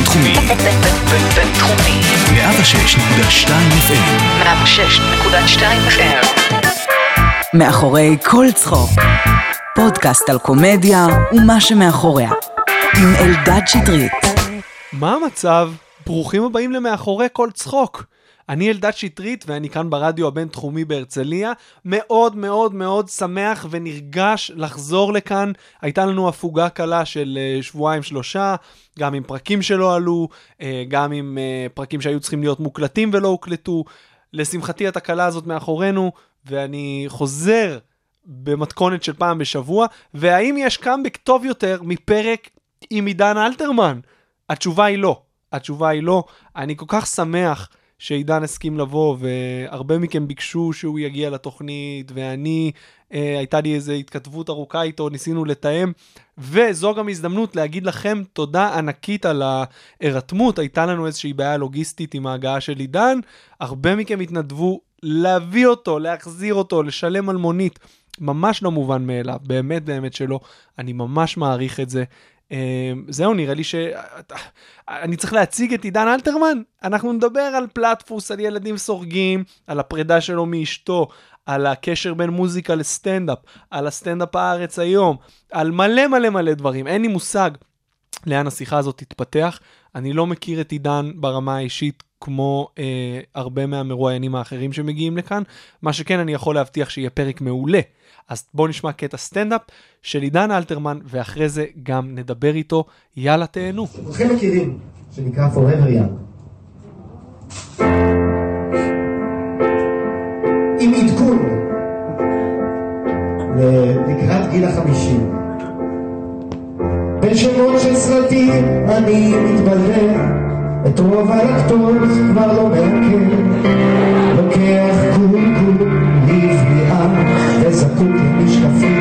בינתחומי. בינתחומי. 106.2 FM. 106.2 FM. מאחורי כל צחוק. פודקאסט על קומדיה ומה שמאחוריה. עם אלדד שטרית. מה המצב? ברוכים הבאים למאחורי כל צחוק. אני אלדד שטרית ואני כאן ברדיו הבינתחומי בהרצליה. מאוד מאוד מאוד שמח ונרגש לחזור לכאן. הייתה לנו הפוגה קלה של אה, שבועיים שלושה, גם עם פרקים שלא עלו, אה, גם עם אה, פרקים שהיו צריכים להיות מוקלטים ולא הוקלטו. לשמחתי התקלה הזאת מאחורינו, ואני חוזר במתכונת של פעם בשבוע, והאם יש קאמבק טוב יותר מפרק עם עידן אלתרמן? התשובה היא לא. התשובה היא לא. אני כל כך שמח שעידן הסכים לבוא, והרבה מכם ביקשו שהוא יגיע לתוכנית, ואני, אה, הייתה לי איזו התכתבות ארוכה איתו, ניסינו לתאם, וזו גם הזדמנות להגיד לכם תודה ענקית על ההירתמות. הייתה לנו איזושהי בעיה לוגיסטית עם ההגעה של עידן, הרבה מכם התנדבו להביא אותו, להחזיר אותו, לשלם על מונית. ממש לא מובן מאליו, באמת באמת שלא. אני ממש מעריך את זה. אה, זהו, נראה לי ש... אני צריך להציג את עידן אלתרמן. אנחנו נדבר על פלטפוס, על ילדים סורגים, על הפרידה שלו מאשתו, על הקשר בין מוזיקה לסטנדאפ, על הסטנדאפ הארץ היום, על מלא מלא מלא דברים. אין לי מושג לאן השיחה הזאת תתפתח. אני לא מכיר את עידן ברמה האישית כמו אה, הרבה מהמרואיינים האחרים שמגיעים לכאן. מה שכן, אני יכול להבטיח שיהיה פרק מעולה. אז בואו נשמע קטע סטנדאפ של עידן אלתרמן, ואחרי זה גם נדבר איתו. יאללה, תהנו. כולכם מכירים, שנקרא Forever Young. עם עדכון לקראת גיל החמישים. בין שמות של סרטים אני מתבלבל, את רוב הלקטוז כבר לא מעכל. boca nos cafés.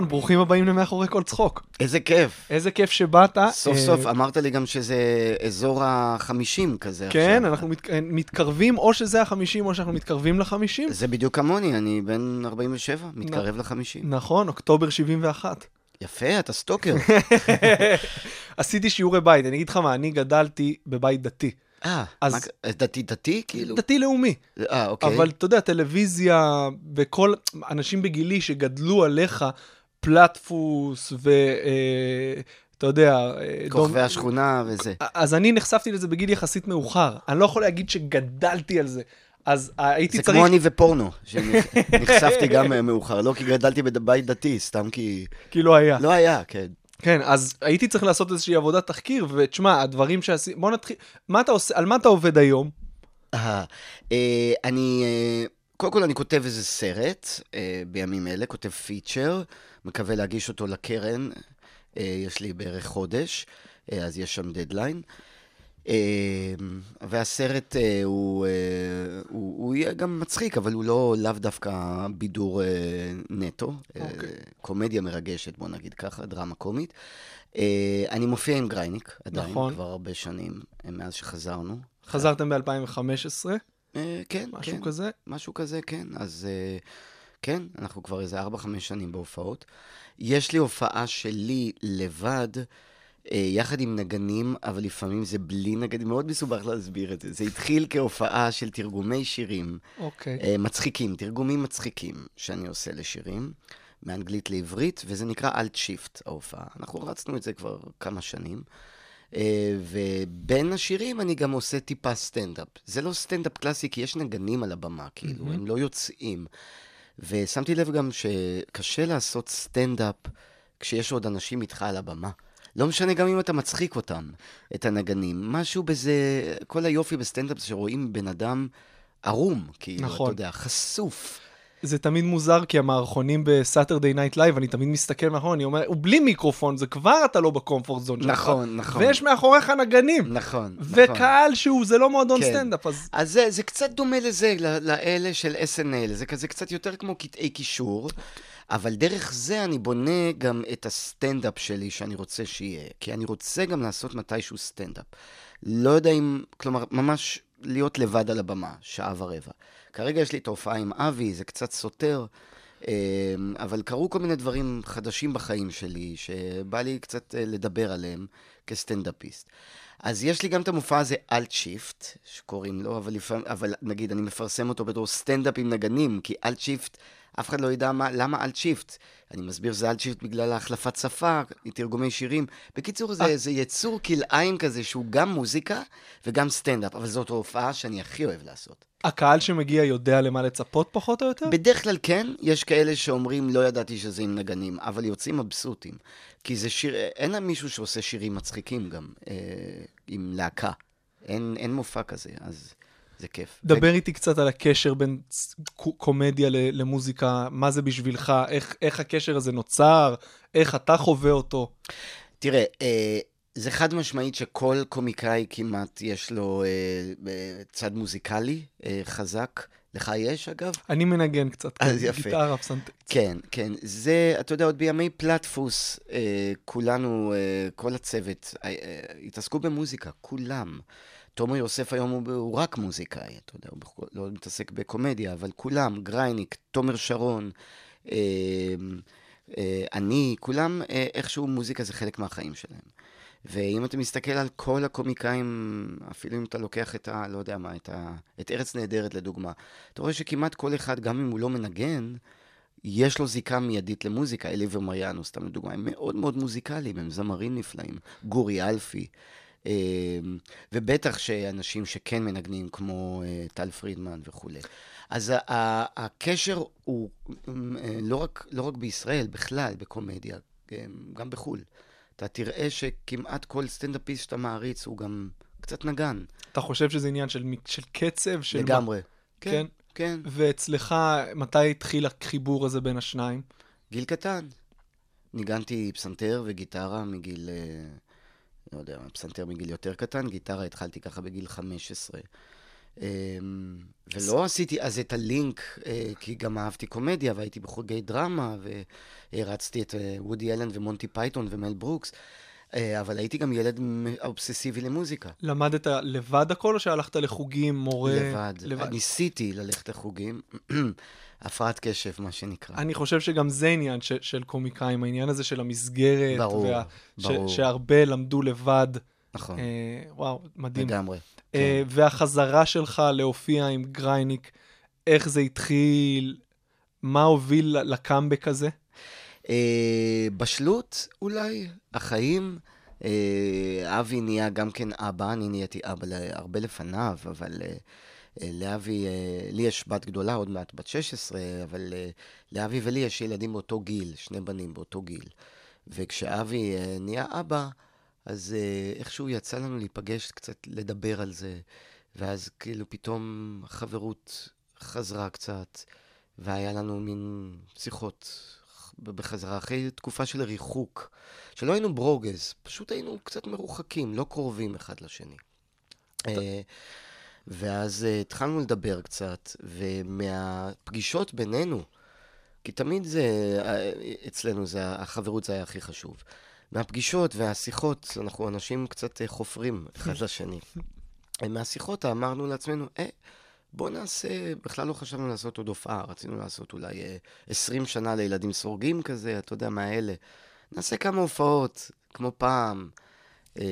אלתרמן, ברוכים הבאים למאחורי כל צחוק. איזה כיף. איזה כיף שבאת. סוף אה, סוף אמרת לי גם שזה אזור החמישים כזה כן. אנחנו מת, מתקרבים, או שזה החמישים, או שאנחנו מתקרבים לחמישים. זה בדיוק כמוני, אני בן 47, מתקרב לחמישים. נכון, אוקטובר 71. יפה, אתה סטוקר. עשיתי שיעורי בית, אני אגיד לך מה, אני גדלתי בבית דתי. אה, אז- מה- דתי דתי כאילו? דתי-לאומי. אה, אוקיי. אבל אתה יודע, טלוויזיה וכל אנשים בגילי שגדלו עליך, פלטפוס ו... אה, אתה יודע... אה, כוכבי דום- השכונה וזה. אז אני נחשפתי לזה בגיל יחסית מאוחר. אני לא יכול להגיד שגדלתי על זה. אז אה, הייתי זה צריך... כמו אני ופורנו, שנחשפתי גם מאוחר. לא כי גדלתי בבית דתי, סתם כי... כי לא היה. לא היה, כן. כן, אז הייתי צריך לעשות איזושהי עבודת תחקיר, ותשמע, הדברים שעשי... בוא נתחיל... מה אתה עושה... על מה אתה עובד היום? אה, אני, קודם כל אני כותב איזה סרט בימים אלה, כותב feature, מקווה להגיש אותו לקרן, אה, יש לי בערך חודש, אה, אז יש שם דדליין. אה, והסרט אה, הוא, אה, הוא, הוא יהיה גם מצחיק, אבל הוא לא לאו דווקא בידור אה, נטו, אה, אוקיי. קומדיה מרגשת, בוא נגיד ככה, דרמה קומית. אה, אני מופיע עם גרייניק, עדיין, נכון. כבר הרבה שנים, אה, מאז שחזרנו. חזרתם ב-2015, אה, כן, משהו כן. כזה? משהו כזה, כן. אז אה, כן, אנחנו כבר איזה 4-5 שנים בהופעות. יש לי הופעה שלי לבד, אה, יחד עם נגנים, אבל לפעמים זה בלי נגנים, מאוד מסובך להסביר את זה. זה התחיל כהופעה של תרגומי שירים אוקיי. אה, מצחיקים, תרגומים מצחיקים שאני עושה לשירים, מאנגלית לעברית, וזה נקרא אלט שיפט, ההופעה. אנחנו רצנו את זה כבר כמה שנים. אה, ובין השירים אני גם עושה טיפה סטנדאפ. זה לא סטנדאפ קלאסי, כי יש נגנים על הבמה, כאילו, הם לא יוצאים. ושמתי לב גם שקשה לעשות סטנדאפ כשיש עוד אנשים איתך על הבמה. לא משנה גם אם אתה מצחיק אותם, את הנגנים. משהו בזה, כל היופי בסטנדאפ זה שרואים בן אדם ערום, כאילו, נכון. אתה יודע, חשוף. זה תמיד מוזר, כי המערכונים ב Saturday Night Live, אני תמיד מסתכל מאחור, אני אומר, הוא בלי מיקרופון, זה כבר אתה לא ב comfort zone שלך. נכון, נכון. ויש מאחוריך נגנים. נכון, נכון. וקהל שהוא, זה לא מועדון כן. סטנדאפ, אז... אז זה, זה קצת דומה לזה, לאלה של SNL, זה כזה קצת יותר כמו קטעי קישור, אבל דרך זה אני בונה גם את הסטנדאפ שלי שאני רוצה שיהיה, כי אני רוצה גם לעשות מתישהו סטנדאפ. לא יודע אם, כלומר, ממש להיות לבד על הבמה, שעה ורבע. כרגע יש לי את ההופעה עם אבי, זה קצת סותר, אה, אבל קרו כל מיני דברים חדשים בחיים שלי, שבא לי קצת אה, לדבר עליהם כסטנדאפיסט. אז יש לי גם את המופע הזה, Alt Shift, שקוראים לו, אבל, לפעמים, אבל נגיד, אני מפרסם אותו בתור סטנדאפ עם נגנים, כי Alt Shift, אף אחד לא ידע מה, למה Alt Shift. אני מסביר שזה Alt Shift בגלל ההחלפת שפה, תרגומי שירים. בקיצור, זה, זה יצור כלאיים כזה, שהוא גם מוזיקה וגם סטנדאפ, אבל זאת ההופעה שאני הכי אוהב לעשות. הקהל שמגיע יודע למה לצפות פחות או יותר? בדרך כלל כן, יש כאלה שאומרים, לא ידעתי שזה עם נגנים, אבל יוצאים מבסוטים. כי זה שיר, אין מישהו שעושה שירים מצחיקים גם, אה, עם להקה. אין, אין מופע כזה, אז זה כיף. דבר איתי קצת על הקשר בין קומדיה למוזיקה, מה זה בשבילך, איך, איך הקשר הזה נוצר, איך אתה חווה אותו. תראה, אה, זה חד משמעית שכל קומיקאי כמעט יש לו אה, אה, צד מוזיקלי חזק. לך יש, אגב? אני מנגן קצת, אז כן, יפה. גיטרה, פסנתר. כן, כן. זה, אתה יודע, עוד בימי פלטפוס, אה, כולנו, אה, כל הצוות, אה, אה, התעסקו במוזיקה, כולם. תומר יוסף היום הוא, הוא רק מוזיקאי, אתה יודע, הוא לא מתעסק בקומדיה, אבל כולם, גרייניק, תומר שרון, אה, אה, אני, כולם, אה, איכשהו מוזיקה זה חלק מהחיים שלהם. ואם אתה מסתכל על כל הקומיקאים, אפילו אם אתה לוקח את ה... לא יודע מה, את, ה, את ארץ נהדרת לדוגמה, אתה רואה שכמעט כל אחד, גם אם הוא לא מנגן, יש לו זיקה מיידית למוזיקה. אלי ומריאנו, סתם לדוגמה, הם מאוד מאוד מוזיקליים, הם זמרים נפלאים. גורי אלפי. אה, ובטח שאנשים שכן מנגנים, כמו אה, טל פרידמן וכולי. אז הקשר הוא אה, לא רק, לא רק בישראל, בכלל, בקומדיה, אה, גם בחו"ל. אתה תראה שכמעט כל סטנדאפיסט שאתה מעריץ הוא גם קצת נגן. אתה חושב שזה עניין של, של קצב? של לגמרי. מה- כן, כן. כן. ואצלך, מתי התחיל החיבור הזה בין השניים? גיל קטן. ניגנתי פסנתר וגיטרה מגיל, אה, לא יודע, פסנתר מגיל יותר קטן, גיטרה התחלתי ככה בגיל 15. אה, ולא עשיתי אז את הלינק, אה, כי גם אהבתי קומדיה והייתי בחוגי דרמה, והרצתי את אה, וודי אלן ומונטי פייתון ומל ברוקס, אה, אבל הייתי גם ילד אובססיבי למוזיקה. למדת לבד הכל, או שהלכת לחוגים, מורה? לבד. ניסיתי ללכת לחוגים, הפרעת קשב, מה שנקרא. אני חושב שגם זה עניין ש, של קומיקאים, העניין הזה של המסגרת. ברור, ברור. ש, שהרבה למדו לבד. נכון, אה, וואו, מדהים. לגמרי. אה, והחזרה שלך להופיע עם גרייניק, איך זה התחיל? מה הוביל לקאמבק הזה? אה, בשלות, אולי, החיים. אה, אבי נהיה גם כן אבא, אני נהייתי אבא הרבה לפניו, אבל אה, לאבי, אה, לי יש בת גדולה, עוד מעט בת 16, אבל אה, לאבי ולי יש ילדים באותו גיל, שני בנים באותו גיל. וכשאבי אה, נהיה אבא, אז אה, איכשהו יצא לנו להיפגש קצת, לדבר על זה, ואז כאילו פתאום החברות חזרה קצת, והיה לנו מין שיחות בחזרה, אחרי תקופה של ריחוק, שלא היינו ברוגז, פשוט היינו קצת מרוחקים, לא קרובים אחד לשני. ואז אה, התחלנו לדבר קצת, ומהפגישות בינינו, כי תמיד זה, אה, אצלנו זה, החברות זה היה הכי חשוב. מהפגישות והשיחות, אנחנו אנשים קצת אה, חופרים אחד לשני. מהשיחות אמרנו לעצמנו, אה, בוא נעשה, בכלל לא חשבנו לעשות עוד הופעה, רצינו לעשות אולי אה, 20 שנה לילדים סורגים כזה, אתה יודע, מהאלה. נעשה כמה הופעות, כמו פעם. אה,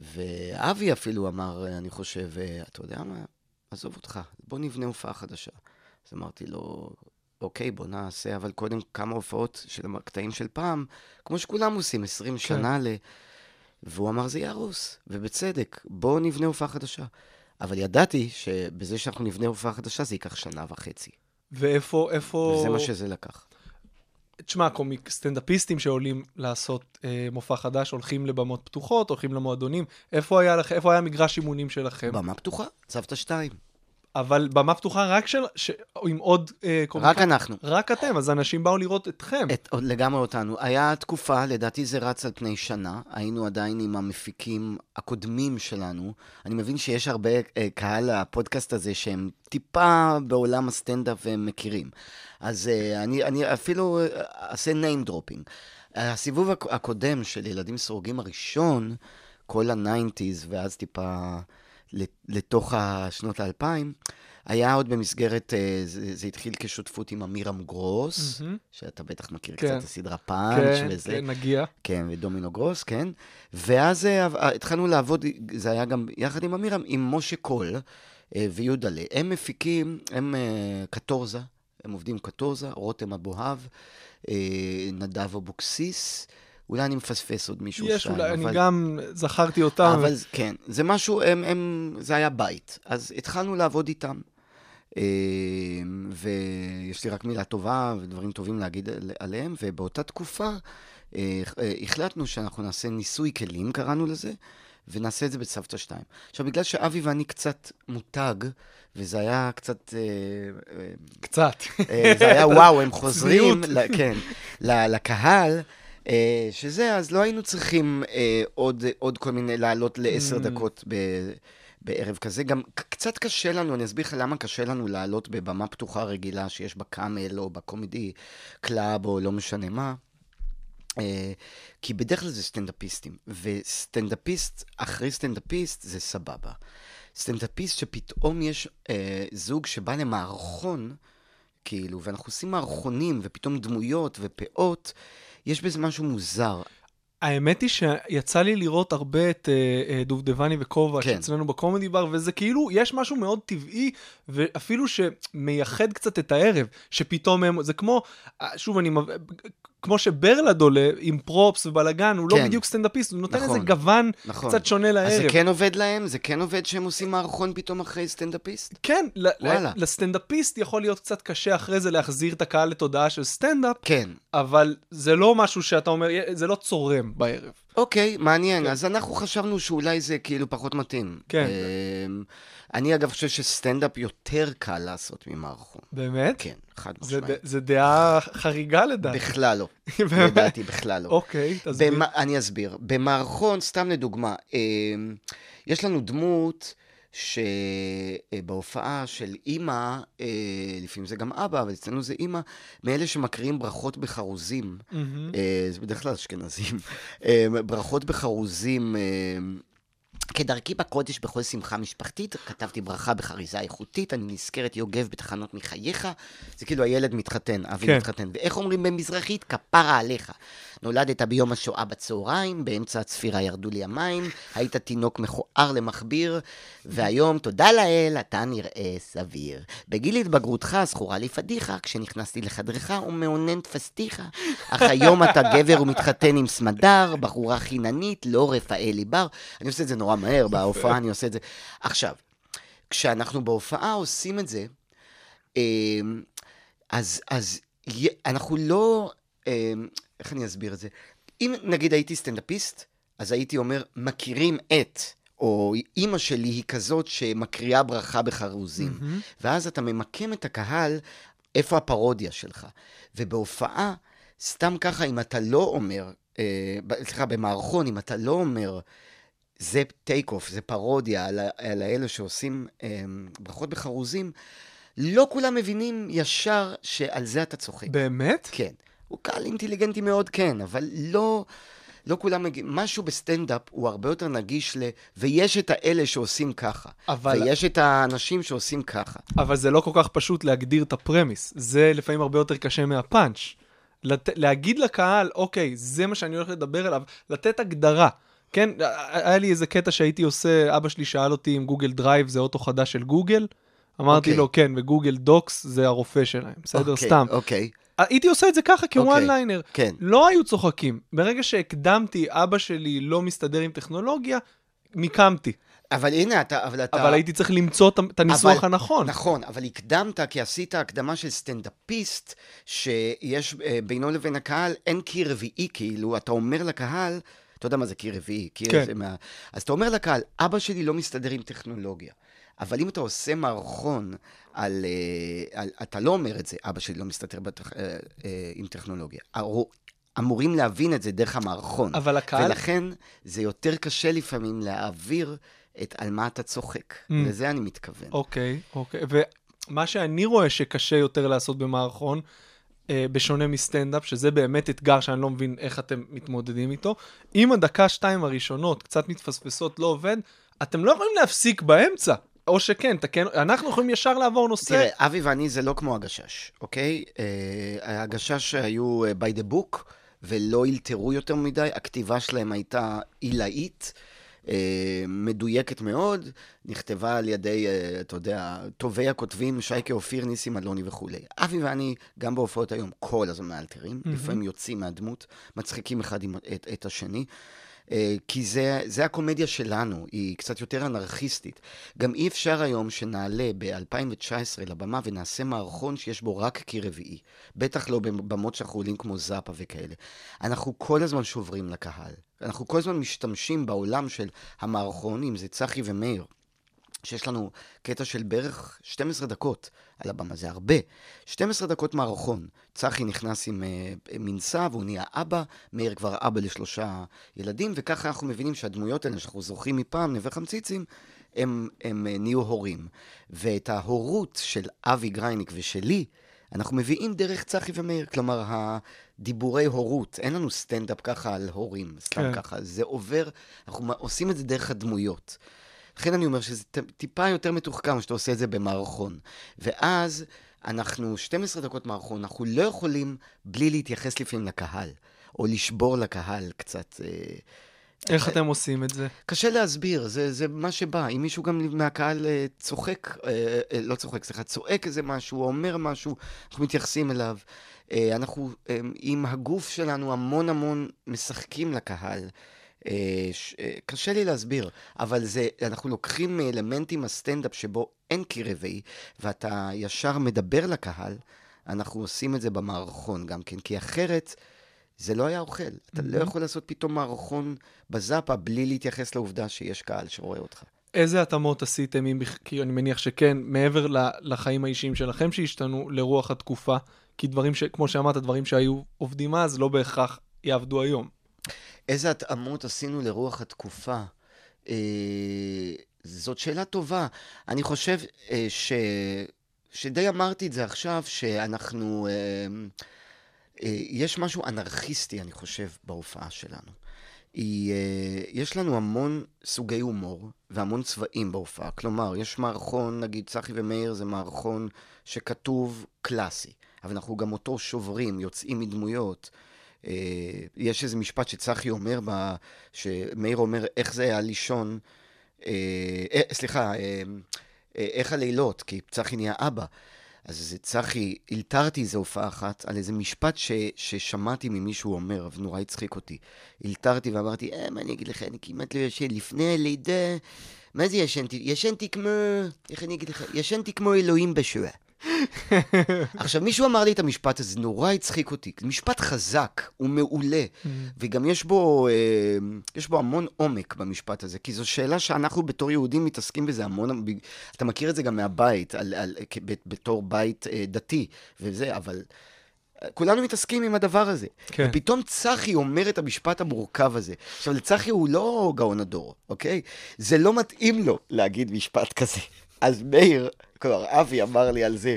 ואבי אפילו אמר, אני חושב, אתה יודע מה, עזוב אותך, בוא נבנה הופעה חדשה. אז אמרתי לו, אוקיי, בוא נעשה, אבל קודם כמה הופעות של הקטעים של פעם, כמו שכולם עושים, 20 כן. שנה ל... והוא אמר, זה יהרוס, ובצדק, בואו נבנה הופעה חדשה. אבל ידעתי שבזה שאנחנו נבנה הופעה חדשה, זה ייקח שנה וחצי. ואיפה, איפה... וזה מה שזה לקח. תשמע, קומיק סטנדאפיסטים שעולים לעשות אה, מופע חדש, הולכים לבמות פתוחות, הולכים למועדונים. איפה היה, לכ... איפה היה מגרש אימונים שלכם? במה פתוחה, צוותא 2. אבל במה פתוחה רק של... ש... עם עוד אה, קומיקאים? רק אנחנו. רק אתם, אז אנשים באו לראות אתכם. את, לגמרי אותנו. היה תקופה, לדעתי זה רץ על פני שנה, היינו עדיין עם המפיקים הקודמים שלנו. אני מבין שיש הרבה אה, קהל לפודקאסט הזה שהם טיפה בעולם הסטנדאפ והם מכירים. אז אה, אני, אני אפילו אה, אעשה name dropping. הסיבוב הק- הקודם של ילדים סרוגים הראשון, כל ה nineties, ואז טיפה לתוך השנות האלפיים, היה עוד במסגרת, אה, זה, זה התחיל כשותפות עם אמירם גרוס, מהמם. שאתה בטח מכיר כן. קצת את הסדרה פאנץ' כן, וזה. כן, נגיע. כן, ודומינו גרוס, כן. ואז אה, אה, התחלנו לעבוד, זה היה גם יחד עם אמירם, עם משה קול ויהודלה. הם מפיקים, הם קטורזה, הם עובדים קטורזה, רותם אבוהב, נדב אבוקסיס, אולי אני מפספס עוד מישהו יש שם, אולי, אני אבל- גם זכרתי אותם. אבל כן, זה משהו, הם, הם, זה היה בית. אז התחלנו לעבוד איתם. אה, ויש לי רק מילה טובה ודברים טובים להגיד על- עליהם, ובאותה תקופה אה, אה, החלטנו שאנחנו נעשה ניסוי כלים, קראנו לזה, ונעשה את זה בצוותא 2. עכשיו, בגלל שאבי ואני קצת מותג, וזה היה קצת... קצת. זה היה וואו, הם חוזרים. ל- כן, לקהל, שזה, אז לא היינו צריכים אה, עוד עוד כל מיני, לעלות לעשר Mm. דקות ב- בערב כזה. גם קצת קשה לנו, אני אסביר לך למה קשה לנו לעלות בבמה פתוחה רגילה שיש בה קאמל או בקומדי club או לא משנה מה. אה, כי בדרך כלל זה סטנדאפיסטים, וסטנדאפיסט אחרי סטנדאפיסט זה סבבה. סטנדאפיסט שפתאום יש אה, זוג שבא למערכון, כאילו, ואנחנו עושים מערכונים, ופתאום דמויות ופאות, יש בזה משהו מוזר. האמת היא שיצא לי לראות הרבה את אה, אה, דובדבני וכובע כן. אצלנו בקומדי בר, וזה כאילו, יש משהו מאוד טבעי, ואפילו שמייחד קצת את הערב, שפתאום הם, זה כמו, אה, שוב, אני, כמו שברלד עולה עם props ובלאגן, הוא לא כן. בדיוק סטנדאפיסט, הוא נותן נכון, איזה גוון נכון. קצת שונה לערב. אז זה כן עובד להם? זה כן עובד שהם עושים מערכון פתאום אחרי סטנדאפיסט? כן, וואלה. לסטנדאפיסט יכול להיות קצת קשה אחרי זה להחזיר את הקהל לתודעה של סטנדאפ, כן. אבל זה לא משהו שאתה אומר, זה לא צורם בערב. אוקיי, מעניין. כן. אז אנחנו חשבנו שאולי זה כאילו פחות מתאים. כן. אמ, אני אגב חושב שסטנדאפ יותר קל לעשות ממערכון. באמת? כן, חד משמעית. זה דעה חריגה לדעתי. בכלל לא. באמת? לדעתי בכלל לא. אוקיי, תסביר. במ... אני אסביר. במערכון, סתם לדוגמה, אמ, יש לנו דמות שבהופעה של אימא, אה, לפעמים זה גם אבא, אבל אצלנו זה אימא, מאלה שמקריאים ברכות בחרוזים. אה, זה בדרך כלל אשכנזים. אה, ברכות בחרוזים. כדרכי בקודש בכל שמחה משפחתית, כתבתי ברכה בחריזה איכותית, אני נזכרת יוגב בתחנות מחייך. זה כאילו הילד מתחתן, אבי כן. מתחתן. ואיך אומרים במזרחית? כפרה עליך. נולדת ביום השואה בצהריים, באמצע הצפירה ירדו לי המים, היית תינוק מכוער למכביר, והיום, תודה לאל, אתה נראה סביר. בגיל התבגרותך זכורה לי פדיחה, כשנכנסתי לחדרך ומאונן תפסתיך. אך היום אתה גבר ומתחתן עם סמדר, בחורה חיננית, לא רפאלי בר. אני עושה את זה נורא מהר, בהופעה אני עושה את זה. עכשיו, כשאנחנו בהופעה עושים את זה, אמ, אז, אז אנחנו לא, אמ, איך אני אסביר את זה? אם נגיד הייתי סטנדאפיסט, אז הייתי אומר, מכירים את, או אימא שלי היא כזאת שמקריאה ברכה בחרוזים. מהמם. ואז אתה ממקם את הקהל, איפה הפרודיה שלך. ובהופעה, סתם ככה, אם אתה לא אומר, אה, סליחה, במערכון, אם אתה לא אומר, זה take off, זה פרודיה על, על האלה שעושים ברכות בחרוזים, לא כולם מבינים ישר שעל זה אתה צוחק. באמת? כן. הוא קהל אינטליגנטי מאוד, כן, אבל לא... לא כולם מגיעים, משהו בסטנדאפ הוא הרבה יותר נגיש ל... ויש את האלה שעושים ככה. אבל- ויש את האנשים שעושים ככה. אבל זה לא כל כך פשוט להגדיר את ה premise. זה לפעמים הרבה יותר קשה מהפאנץ'. לת... להגיד לקהל, אוקיי, זה מה שאני הולך לדבר עליו, לתת הגדרה. כן, היה לי איזה קטע שהייתי עושה, אבא שלי שאל אותי אם גוגל דרייב זה אוטו חדש של גוגל. אמרתי אוקיי. לו, כן, וגוגל דוקס זה הרופא שלהם, בסדר? אוקיי, סתם. אוקיי, הייתי עושה את זה ככה כ one liner. כן. לא היו צוחקים. ברגע שהקדמתי, אבא שלי לא מסתדר עם טכנולוגיה, מיקמתי. אבל הנה, אתה... אבל אתה... אבל הייתי צריך למצוא את- את הניסוח אבל- הנכון. נכון, אבל הקדמת כי עשית הקדמה של סטנדאפיסט, שיש אה, בינו לבין הקהל, אין קיר רביעי כאילו, אתה אומר לקהל, אתה יודע מה זה קיר רביעי, קיר כן. זה מה... אז אתה אומר לקהל, אבא שלי לא מסתדר עם טכנולוגיה. אבל אם אתה עושה מערכון על, אה, על... אתה לא אומר את זה, אבא שלי לא מסתדר בטח, אה, אה, עם טכנולוגיה. אמורים להבין את זה דרך המערכון. אבל הקהל- ולכן זה יותר קשה לפעמים להעביר את על מה אתה צוחק. Mm. לזה אני מתכוון. אוקיי, אוקיי. ומה שאני רואה שקשה יותר לעשות במערכון, בשונה מסטנדאפ, שזה באמת אתגר שאני לא מבין איך אתם מתמודדים איתו, אם הדקה-שתיים הראשונות קצת מתפספסות, לא עובד, אתם לא יכולים להפסיק באמצע. או שכן, תקן, אנחנו יכולים ישר לעבור נושא. תראה, אבי ואני זה לא כמו הגשש, אוקיי? אה, הגשש היו אה, by the book ולא אלתרו יותר מדי, הכתיבה שלהם הייתה עילאית, אה, מדויקת מאוד, נכתבה על ידי, אה, אתה יודע, טובי הכותבים, שייקה אופיר, ניסים אלוני וכולי. אבי ואני, גם בהופעות היום, כל הזמן מאלתרים, לפעמים יוצאים מהדמות, מצחיקים אחד עם, את, את השני. אה, כי זה, זה הקומדיה שלנו, היא קצת יותר אנרכיסטית. גם אי אפשר היום שנעלה ב-2019 לבמה ונעשה מערכון שיש בו רק קיר רביעי. בטח לא בבמות שאנחנו עולים כמו זאפה וכאלה. אנחנו כל הזמן שוברים לקהל. אנחנו כל הזמן משתמשים בעולם של המערכון, אם זה צחי ומאיר. שיש לנו קטע של בערך 12 דקות על הבמה, זה הרבה. 12 דקות מערכון. צחי נכנס עם uh, מנסה והוא נהיה אבא, מאיר כבר אבא לשלושה ילדים, וככה אנחנו מבינים שהדמויות האלה שאנחנו זוכרים מפעם, נווה חמציצים, הם, הם uh, נהיו הורים. ואת ההורות של אבי גרייניק ושלי, אנחנו מביאים דרך צחי ומאיר. כלומר, הדיבורי הורות, אין לנו סטנדאפ ככה על הורים, סתם כן. ככה. זה עובר, אנחנו עושים את זה דרך הדמויות. לכן אני אומר שזה טיפה יותר מתוחכם שאתה עושה את זה במערכון. ואז אנחנו 12 דקות מערכון, אנחנו לא יכולים בלי להתייחס לפעמים לקהל, או לשבור לקהל קצת. אה, איך אתם עושים את זה? קשה להסביר, זה, זה מה שבא. אם מישהו גם מהקהל אה, צוחק, אה, אה, לא צוחק, סליחה, צועק איזה משהו, או אומר משהו, אנחנו מתייחסים אליו. אה, אנחנו אה, עם הגוף שלנו המון המון משחקים לקהל. אה, אה, קשה לי להסביר, אבל זה, אנחנו לוקחים מאלמנטים הסטנדאפ שבו אין קיר רביעי, ואתה ישר מדבר לקהל, אנחנו עושים את זה במערכון גם כן, כי אחרת זה לא היה אוכל. אתה לא יכול לעשות פתאום מערכון בזאפה בלי להתייחס לעובדה שיש קהל שרואה אותך. איזה התאמות עשיתם, אם, כי אני מניח שכן, מעבר לחיים האישיים שלכם שהשתנו לרוח התקופה? כי דברים ש... כמו שאמרת, דברים שהיו עובדים אז, לא בהכרח יעבדו היום. איזה התאמות עשינו לרוח התקופה? אה, זאת שאלה טובה. אני חושב אה, ש... שדי אמרתי את זה עכשיו, שאנחנו... אה, אה, יש משהו אנרכיסטי, אני חושב, בהופעה שלנו. היא, אה, יש לנו המון סוגי הומור והמון צבעים בהופעה. כלומר, יש מערכון, נגיד צחי ומאיר זה מערכון שכתוב קלאסי, אבל אנחנו גם אותו שוברים, יוצאים מדמויות. אה, יש איזה משפט שצחי אומר, ב, שמאיר אומר, איך זה היה לישון, אה, אה, סליחה, אה, אה, איך הלילות, כי צחי נהיה אבא. אז זה צחי, אלתרתי איזה הופעה אחת על איזה משפט ש, ששמעתי ממישהו אומר, ונורא הצחיק אותי. אלתרתי ואמרתי, אה, מה אני אגיד לך, אני כמעט לא ישן לפני הלידה. מה זה ישנתי? ישנתי כמו, איך אני אגיד לך? ישנתי כמו אלוהים בשואה. עכשיו, מישהו אמר לי את המשפט הזה, זה נורא הצחיק אותי. משפט חזק, הוא מעולה, וגם יש בו, אה, יש בו המון עומק במשפט הזה, כי זו שאלה שאנחנו בתור יהודים מתעסקים בזה המון, אתה מכיר את זה גם מהבית, על, על, בתור בית אה, דתי, וזה, אבל... אה, כולנו מתעסקים עם הדבר הזה. כן. ופתאום צחי אומר את המשפט המורכב הזה. עכשיו, לצחי הוא לא גאון הדור, אוקיי? זה לא מתאים לו להגיד משפט כזה. אז מאיר, כלומר, אבי אמר לי על זה,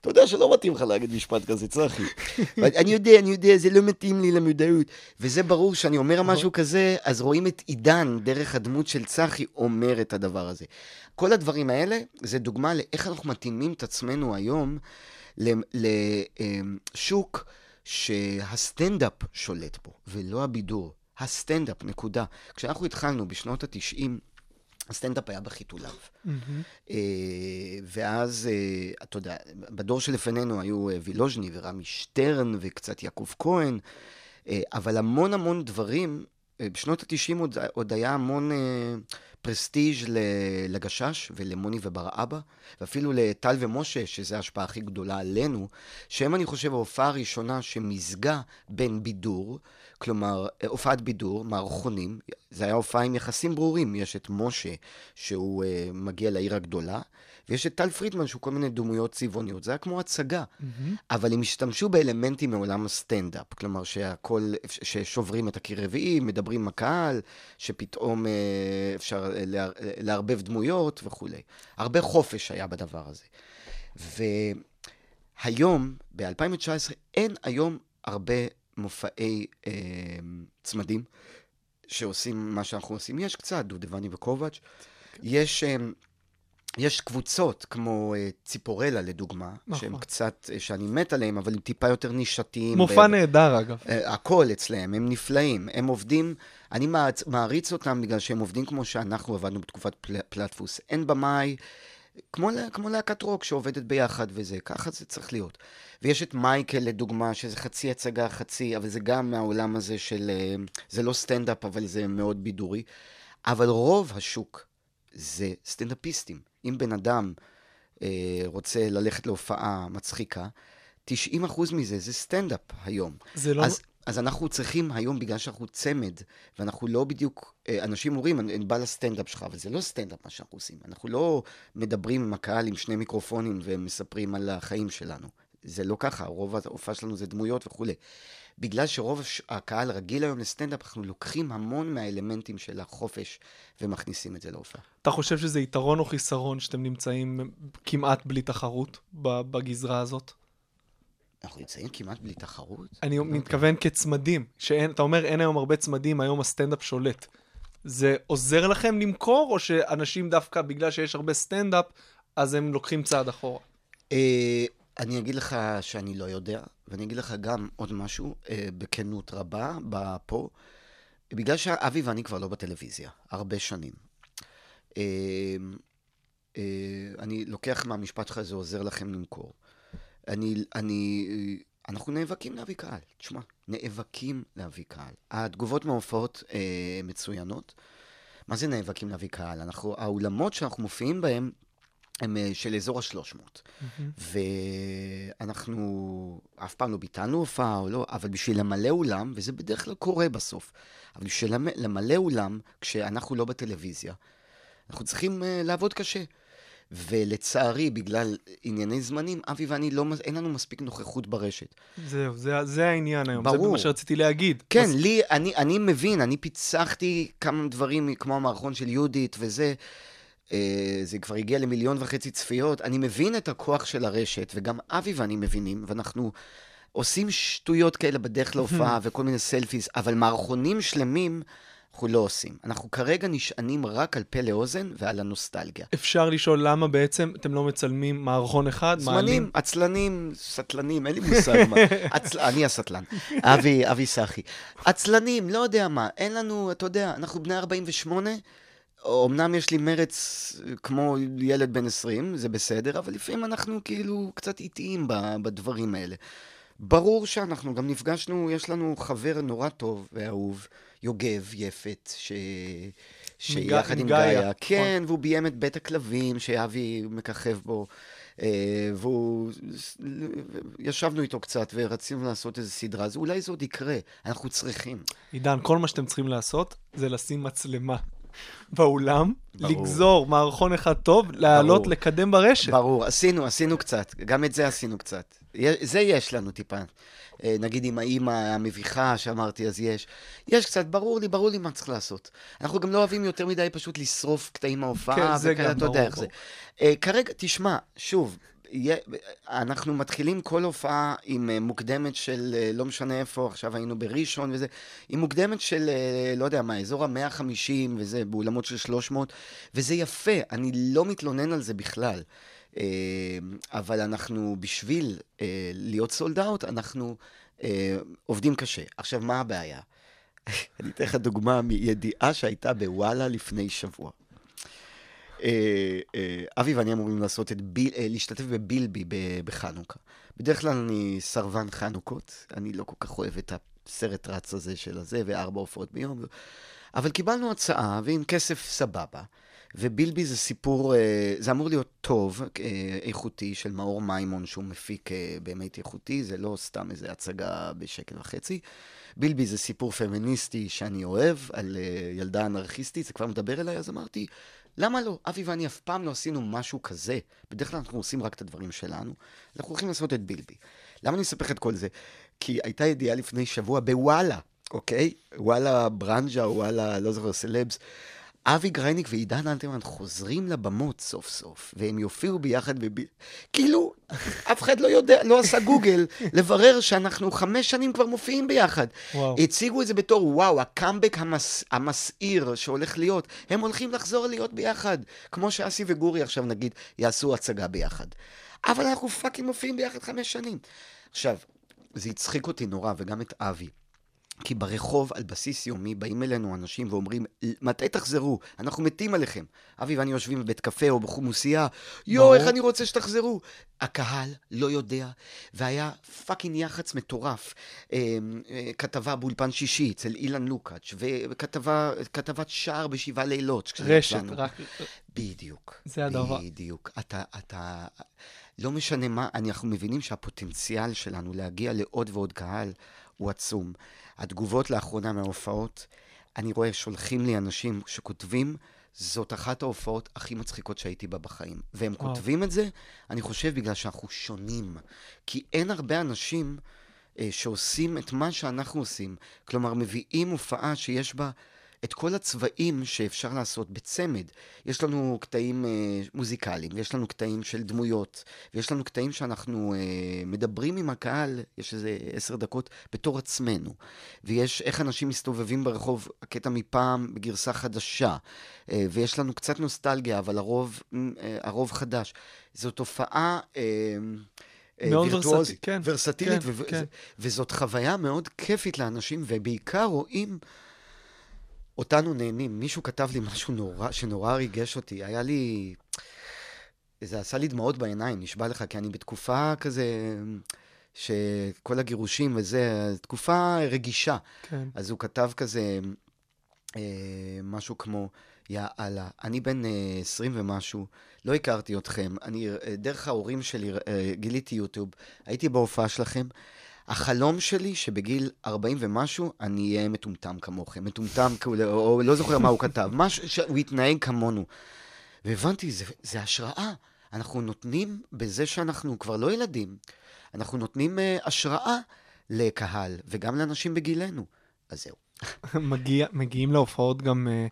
אתה יודע שלא מתאים לך להגיד משפט כזה, צחי. אני יודע, אני יודע, זה לא מתאים לי למודעות. וזה ברור שאני אומר משהו כזה, אז רואים את עידן, דרך הדמות של צחי, אומר את הדבר הזה. כל הדברים האלה, זה דוגמה לאיך אנחנו מתאימים את עצמנו היום לשוק שהסטנדאפ שולט בו, ולא הבידור. הסטנדאפ, נקודה. כשאנחנו התחלנו בשנות ה-90, הסטנדאפ היה בחיתוליו. מהמם. ואז, אה, אתה יודע, בדור שלפנינו היו אה, וילוז'ני ורמי שטרן וקצת יעקב כהן, אה, אבל המון המון דברים, בשנות ה-90 עוד, עוד היה המון פרסטיג' לגשש ולמוני ובר אבא, ואפילו לטל ומשה, שזו ההשפעה הכי גדולה עלינו, שהם, אני חושב, ההופעה הראשונה שמיזגה בין בידור, כלומר, הופעת בידור, מערכונים, זה היה הופעה עם יחסים ברורים. יש את משה, שהוא מגיע לעיר הגדולה, ויש את טל פרידמן, שהוא כל מיני דמויות צבעוניות. זה היה כמו הצגה. אבל הם השתמשו באלמנטים מעולם הסטנדאפ. כלומר, שהכל, ששוברים את הקיר רביעי, מדברים עם הקהל, שפתאום אה, אפשר אה, לער- לערבב דמויות וכולי. הרבה חופש היה בדבר הזה. והיום, ב-2019, אין היום הרבה מופעי אה, צמדים שעושים מה שאנחנו עושים. יש קצת, דודבני וקובץ'. יש... אה, יש קבוצות כמו אה, ציפורלה, לדוגמה, נכון. שהם קצת, אה, שאני מת עליהם, אבל הם טיפה יותר נישתיים. מופע ב- נהדר, אגב. אה, הכל אצלהם, הם נפלאים. הם עובדים, אני מעריץ, אותם בגלל שהם עובדים כמו שאנחנו עבדנו בתקופת פל, פלטפוס. אין במאי, כמו, כמו להקת רוק שעובדת ביחד וזה, ככה זה צריך להיות. ויש את מייקל, לדוגמה, שזה חצי הצגה, חצי, אבל זה גם מהעולם הזה של... זה לא סטנדאפ, אבל זה מאוד בידורי. אבל רוב השוק זה סטנדאפיסטים. אם בן אדם אה, רוצה ללכת להופעה מצחיקה, 90% מזה זה סטנדאפ היום. זה לא... אז, אז אנחנו צריכים היום, בגלל שאנחנו צמד, ואנחנו לא בדיוק, אה, אנשים אומרים, אני, אני בא לסטנדאפ שלך, אבל זה לא סטנדאפ מה שאנחנו עושים. אנחנו לא מדברים עם הקהל עם שני מיקרופונים ומספרים על החיים שלנו. זה לא ככה, רוב ההופעה שלנו זה דמויות וכולי. בגלל שרוב הקהל רגיל היום לסטנדאפ, אנחנו לוקחים המון מהאלמנטים של החופש ומכניסים את זה להופעה. אתה חושב שזה יתרון או חיסרון שאתם נמצאים כמעט בלי תחרות בגזרה הזאת? אנחנו נמצאים כמעט בלי תחרות? אני לא. מתכוון כצמדים, שאין, אתה אומר אין היום הרבה צמדים, היום הסטנדאפ שולט. זה עוזר לכם למכור, או שאנשים דווקא בגלל שיש הרבה סטנדאפ, אז הם לוקחים צעד אחורה? אני אגיד לך שאני לא יודע, ואני אגיד לך גם עוד משהו, אה, בכנות רבה, פה. בגלל שאבי ואני כבר לא בטלוויזיה, הרבה שנים. אה, אה, אני לוקח מהמשפט שלך, זה עוזר לכם למכור. אני, אני, אה, אנחנו נאבקים להביא קהל, תשמע, נאבקים להביא קהל. התגובות מההופעות אה, מצוינות. מה זה נאבקים להביא קהל? אנחנו, האולמות שאנחנו מופיעים בהם הם אה, של אזור ה-300. ואנחנו אף פעם לא ביטלנו הופעה או לא, אבל בשביל למלא אולם, וזה בדרך כלל קורה בסוף, אבל בשביל למ- למלא אולם, כשאנחנו לא בטלוויזיה, אנחנו צריכים uh, לעבוד קשה. ולצערי, בגלל ענייני זמנים, אבי ואני, לא, אין לנו מספיק נוכחות ברשת. זהו, זה, זה העניין היום, זה ברור. מה שרציתי להגיד. כן, אז- לי, אני, אני מבין, אני פיצחתי כמה דברים כמו המערכון של יהודית וזה. אה, זה כבר הגיע למיליון וחצי צפיות. אני מבין את הכוח של הרשת, וגם אבי ואני מבינים, ואנחנו עושים שטויות כאלה בדרך להופעה וכל מיני סלפיס, אבל מערכונים שלמים אנחנו לא עושים. אנחנו כרגע נשענים רק על פה לאוזן ועל הנוסטלגיה. אפשר לשאול למה בעצם אתם לא מצלמים מערכון אחד, זמנים, עצלנים, סטלנים, אין לי מושג מה. עצל... אני הסטלן. אבי, אבי סחי. עצלנים, לא יודע מה, אין לנו, אתה יודע, אנחנו בני 48, אמנם יש לי מרץ כמו ילד בן 20, זה בסדר, אבל לפעמים אנחנו כאילו קצת איטיים בדברים האלה. ברור שאנחנו גם נפגשנו, יש לנו חבר נורא טוב ואהוב, יוגב יפת, ש... שיחד עם גאיה, גאיה, נכון. כן, והוא ביים את בית הכלבים, שאבי מככב בו, אה, והוא... ישבנו איתו קצת ורצינו לעשות איזו סדרה, אז אולי זה עוד יקרה, אנחנו צריכים. עידן, כל מה שאתם צריכים לעשות זה לשים מצלמה באולם, ברור. לגזור מערכון אחד טוב, לעלות, ברור. לקדם ברשת. ברור, עשינו, עשינו קצת, גם את זה עשינו קצת. זה יש לנו טיפה. אה, נגיד עם האימא המביכה שאמרתי, אז יש. יש קצת, ברור לי, ברור לי מה צריך לעשות. אנחנו גם לא אוהבים יותר מדי פשוט לשרוף קטעים מההופעה, כן, וכאלה, אתה יודע איך זה. אה, כרגע, תשמע, שוב, אנחנו מתחילים כל הופעה עם אה, מוקדמת של, אה, לא משנה איפה, עכשיו היינו בראשון וזה, עם מוקדמת של, אה, לא יודע מה, אזור ה-150 וזה, באולמות של 300, וזה יפה, אני לא מתלונן על זה בכלל. אבל אנחנו, בשביל להיות סולד אאוט, אנחנו עובדים קשה. עכשיו, מה הבעיה? אני אתן לך דוגמה מידיעה שהייתה בוואלה לפני שבוע. אה, אה, אבי ואני אמורים לעשות את ביל, אה, להשתתף בבילבי בחנוכה. בדרך כלל אני סרבן חנוכות, אני לא כל כך אוהב את הסרט רץ הזה של הזה, וארבע הופעות ביום. אבל קיבלנו הצעה, ועם כסף סבבה. ובילבי זה סיפור, זה אמור להיות טוב, איכותי, של מאור מימון, שהוא מפיק באמת איכותי, זה לא סתם איזה הצגה בשקל וחצי. בילבי זה סיפור פמיניסטי שאני אוהב, על ילדה אנרכיסטית, זה כבר מדבר אליי, אז אמרתי, למה לא? אבי ואני אף פעם לא עשינו משהו כזה. בדרך כלל אנחנו עושים רק את הדברים שלנו. אנחנו הולכים לעשות את בילבי. למה אני אספר את כל זה? כי הייתה ידיעה לפני שבוע בוואלה, אוקיי? וואלה ברנז'ה, וואלה, לא זוכר, סלבס. אבי גרייניק ועידן אלתרמן חוזרים לבמות סוף סוף, והם יופיעו ביחד בב... כאילו, אף אחד לא יודע, לא עשה גוגל לברר שאנחנו חמש שנים כבר מופיעים ביחד. וואו. הציגו את זה בתור, וואו, הקאמבק המס... המסעיר שהולך להיות, הם הולכים לחזור להיות ביחד. כמו שאסי וגורי עכשיו, נגיד, יעשו הצגה ביחד. אבל אנחנו fucking מופיעים ביחד חמש שנים. עכשיו, זה הצחיק אותי נורא, וגם את אבי. כי ברחוב, על בסיס יומי, באים אלינו אנשים ואומרים, מתי תחזרו? אנחנו מתים עליכם. אבי ואני יושבים בבית קפה או בחומוסייה, יואו. איך אני רוצה שתחזרו? הקהל לא יודע, והיה fucking יח"צ מטורף. אה, אה, כתבה באולפן שישי אצל אילן לוקאץ', וכתבה, כתבת שער בשבעה לילות. רשת, כשיצאנו. רק... בדיוק. זה הדבר. בדיוק. אתה, אתה, לא משנה מה, אנחנו מבינים שהפוטנציאל שלנו להגיע לעוד ועוד קהל הוא עצום. התגובות לאחרונה מההופעות, אני רואה, שולחים לי אנשים שכותבים, זאת אחת ההופעות הכי מצחיקות שהייתי בה בחיים. והם וואו. כותבים את זה, אני חושב, בגלל שאנחנו שונים. כי אין הרבה אנשים אה, שעושים את מה שאנחנו עושים. כלומר, מביאים הופעה שיש בה את כל הצבעים שאפשר לעשות בצמד. יש לנו קטעים אה, מוזיקליים, ויש לנו קטעים של דמויות, ויש לנו קטעים שאנחנו אה, מדברים עם הקהל, יש איזה עשר דקות, בתור עצמנו. ויש איך אנשים מסתובבים ברחוב, הקטע מפעם בגרסה חדשה. אה, ויש לנו קצת נוסטלגיה, אבל הרוב, אה, הרוב חדש. זו תופעה... אה, אה, מאוד וירטואוזית, ורסטי- כן, ורסטילית, כן, ו- כן. וזאת חוויה מאוד כיפית לאנשים, ובעיקר רואים אותנו נהנים. מישהו כתב לי משהו נורא, שנורא ריגש אותי. היה לי... זה עשה לי דמעות בעיניים, נשבע לך, כי אני בתקופה כזה, שכל הגירושים וזה, תקופה רגישה. כן. אז הוא כתב כזה אה, משהו כמו, יא אללה, אני בן אה, 20 ומשהו, לא הכרתי אתכם, אני, אה, דרך ההורים שלי אה, גיליתי יוטיוב, הייתי בהופעה שלכם. החלום שלי שבגיל 40 ומשהו אני אהיה מטומטם כמוכם, מטומטם, או, או לא זוכר מה הוא כתב, משהו שהוא יתנהג כמונו. והבנתי, זה, זה השראה. אנחנו נותנים בזה שאנחנו כבר לא ילדים, אנחנו נותנים אה, השראה לקהל, וגם לאנשים בגילנו. אז זהו. מגיע, מגיעים להופעות גם אה,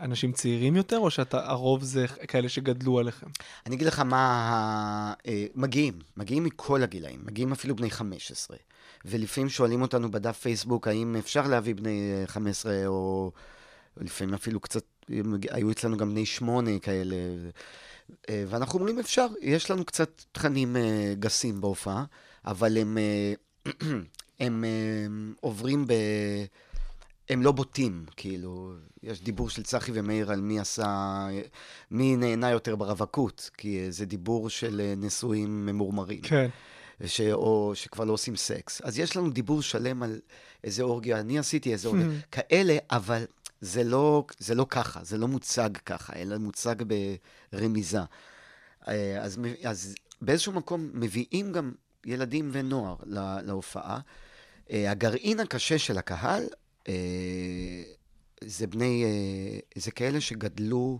אנשים צעירים יותר, או שהרוב זה כאלה שגדלו עליכם? אני אגיד לך מה... אה, מגיעים, מגיעים מכל הגילאים, מגיעים אפילו בני 15. ולפעמים שואלים אותנו בדף פייסבוק, האם אפשר להביא בני אה, 15, או לפעמים אפילו קצת, היו אצלנו גם בני 8 כאלה. אה, ואנחנו אומרים, אפשר, יש לנו קצת תכנים אה, גסים בהופעה, אבל הם, אה, הם אה, עוברים ב... הם לא בוטים, כאילו, יש דיבור של צחי ומאיר על מי עשה, מי נהנה יותר ברווקות, כי זה דיבור של אה, נשואים ממורמרים. כן. ש... או שכבר לא עושים סקס. אז יש לנו דיבור שלם על איזה אורגיה אני עשיתי, איזה אורגיה, כאלה, אבל זה לא, זה לא ככה, זה לא מוצג ככה, אלא מוצג ברמיזה. אה, אז, אז באיזשהו מקום מביאים גם ילדים ונוער לה, להופעה. אה, הגרעין הקשה של הקהל זה בני, אה, זה כאלה שגדלו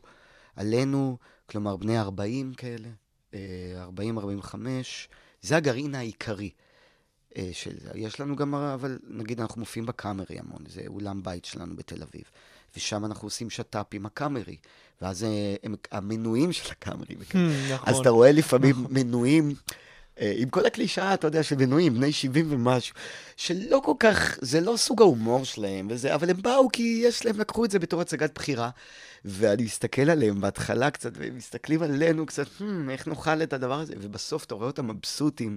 עלינו, כלומר בני 40 כאלה, אה, 40-45, זה הגרעין העיקרי. אה, של זה. יש לנו גם, אבל נגיד אנחנו מופיעים בקאמרי המון, זה אולם בית שלנו בתל אביב, ושם אנחנו עושים שת"פ עם הקאמרי, ואז אה, הם, המנויים של הקאמרי, נכון. אז אתה רואה לפעמים מנויים, אה, עם כל הקלישאה, אתה יודע, של מנויים, בני 70 ומשהו, שלא כל כך, זה לא סוג ההומור שלהם וזה, אבל הם באו כי יש להם, לקחו את זה בתור הצגת בחירה, ואני מסתכל עליהם בהתחלה קצת, והם מסתכלים עלינו קצת, "Hmm, איך נאכל את הדבר הזה, ובסוף אתה רואה אותם מבסוטים,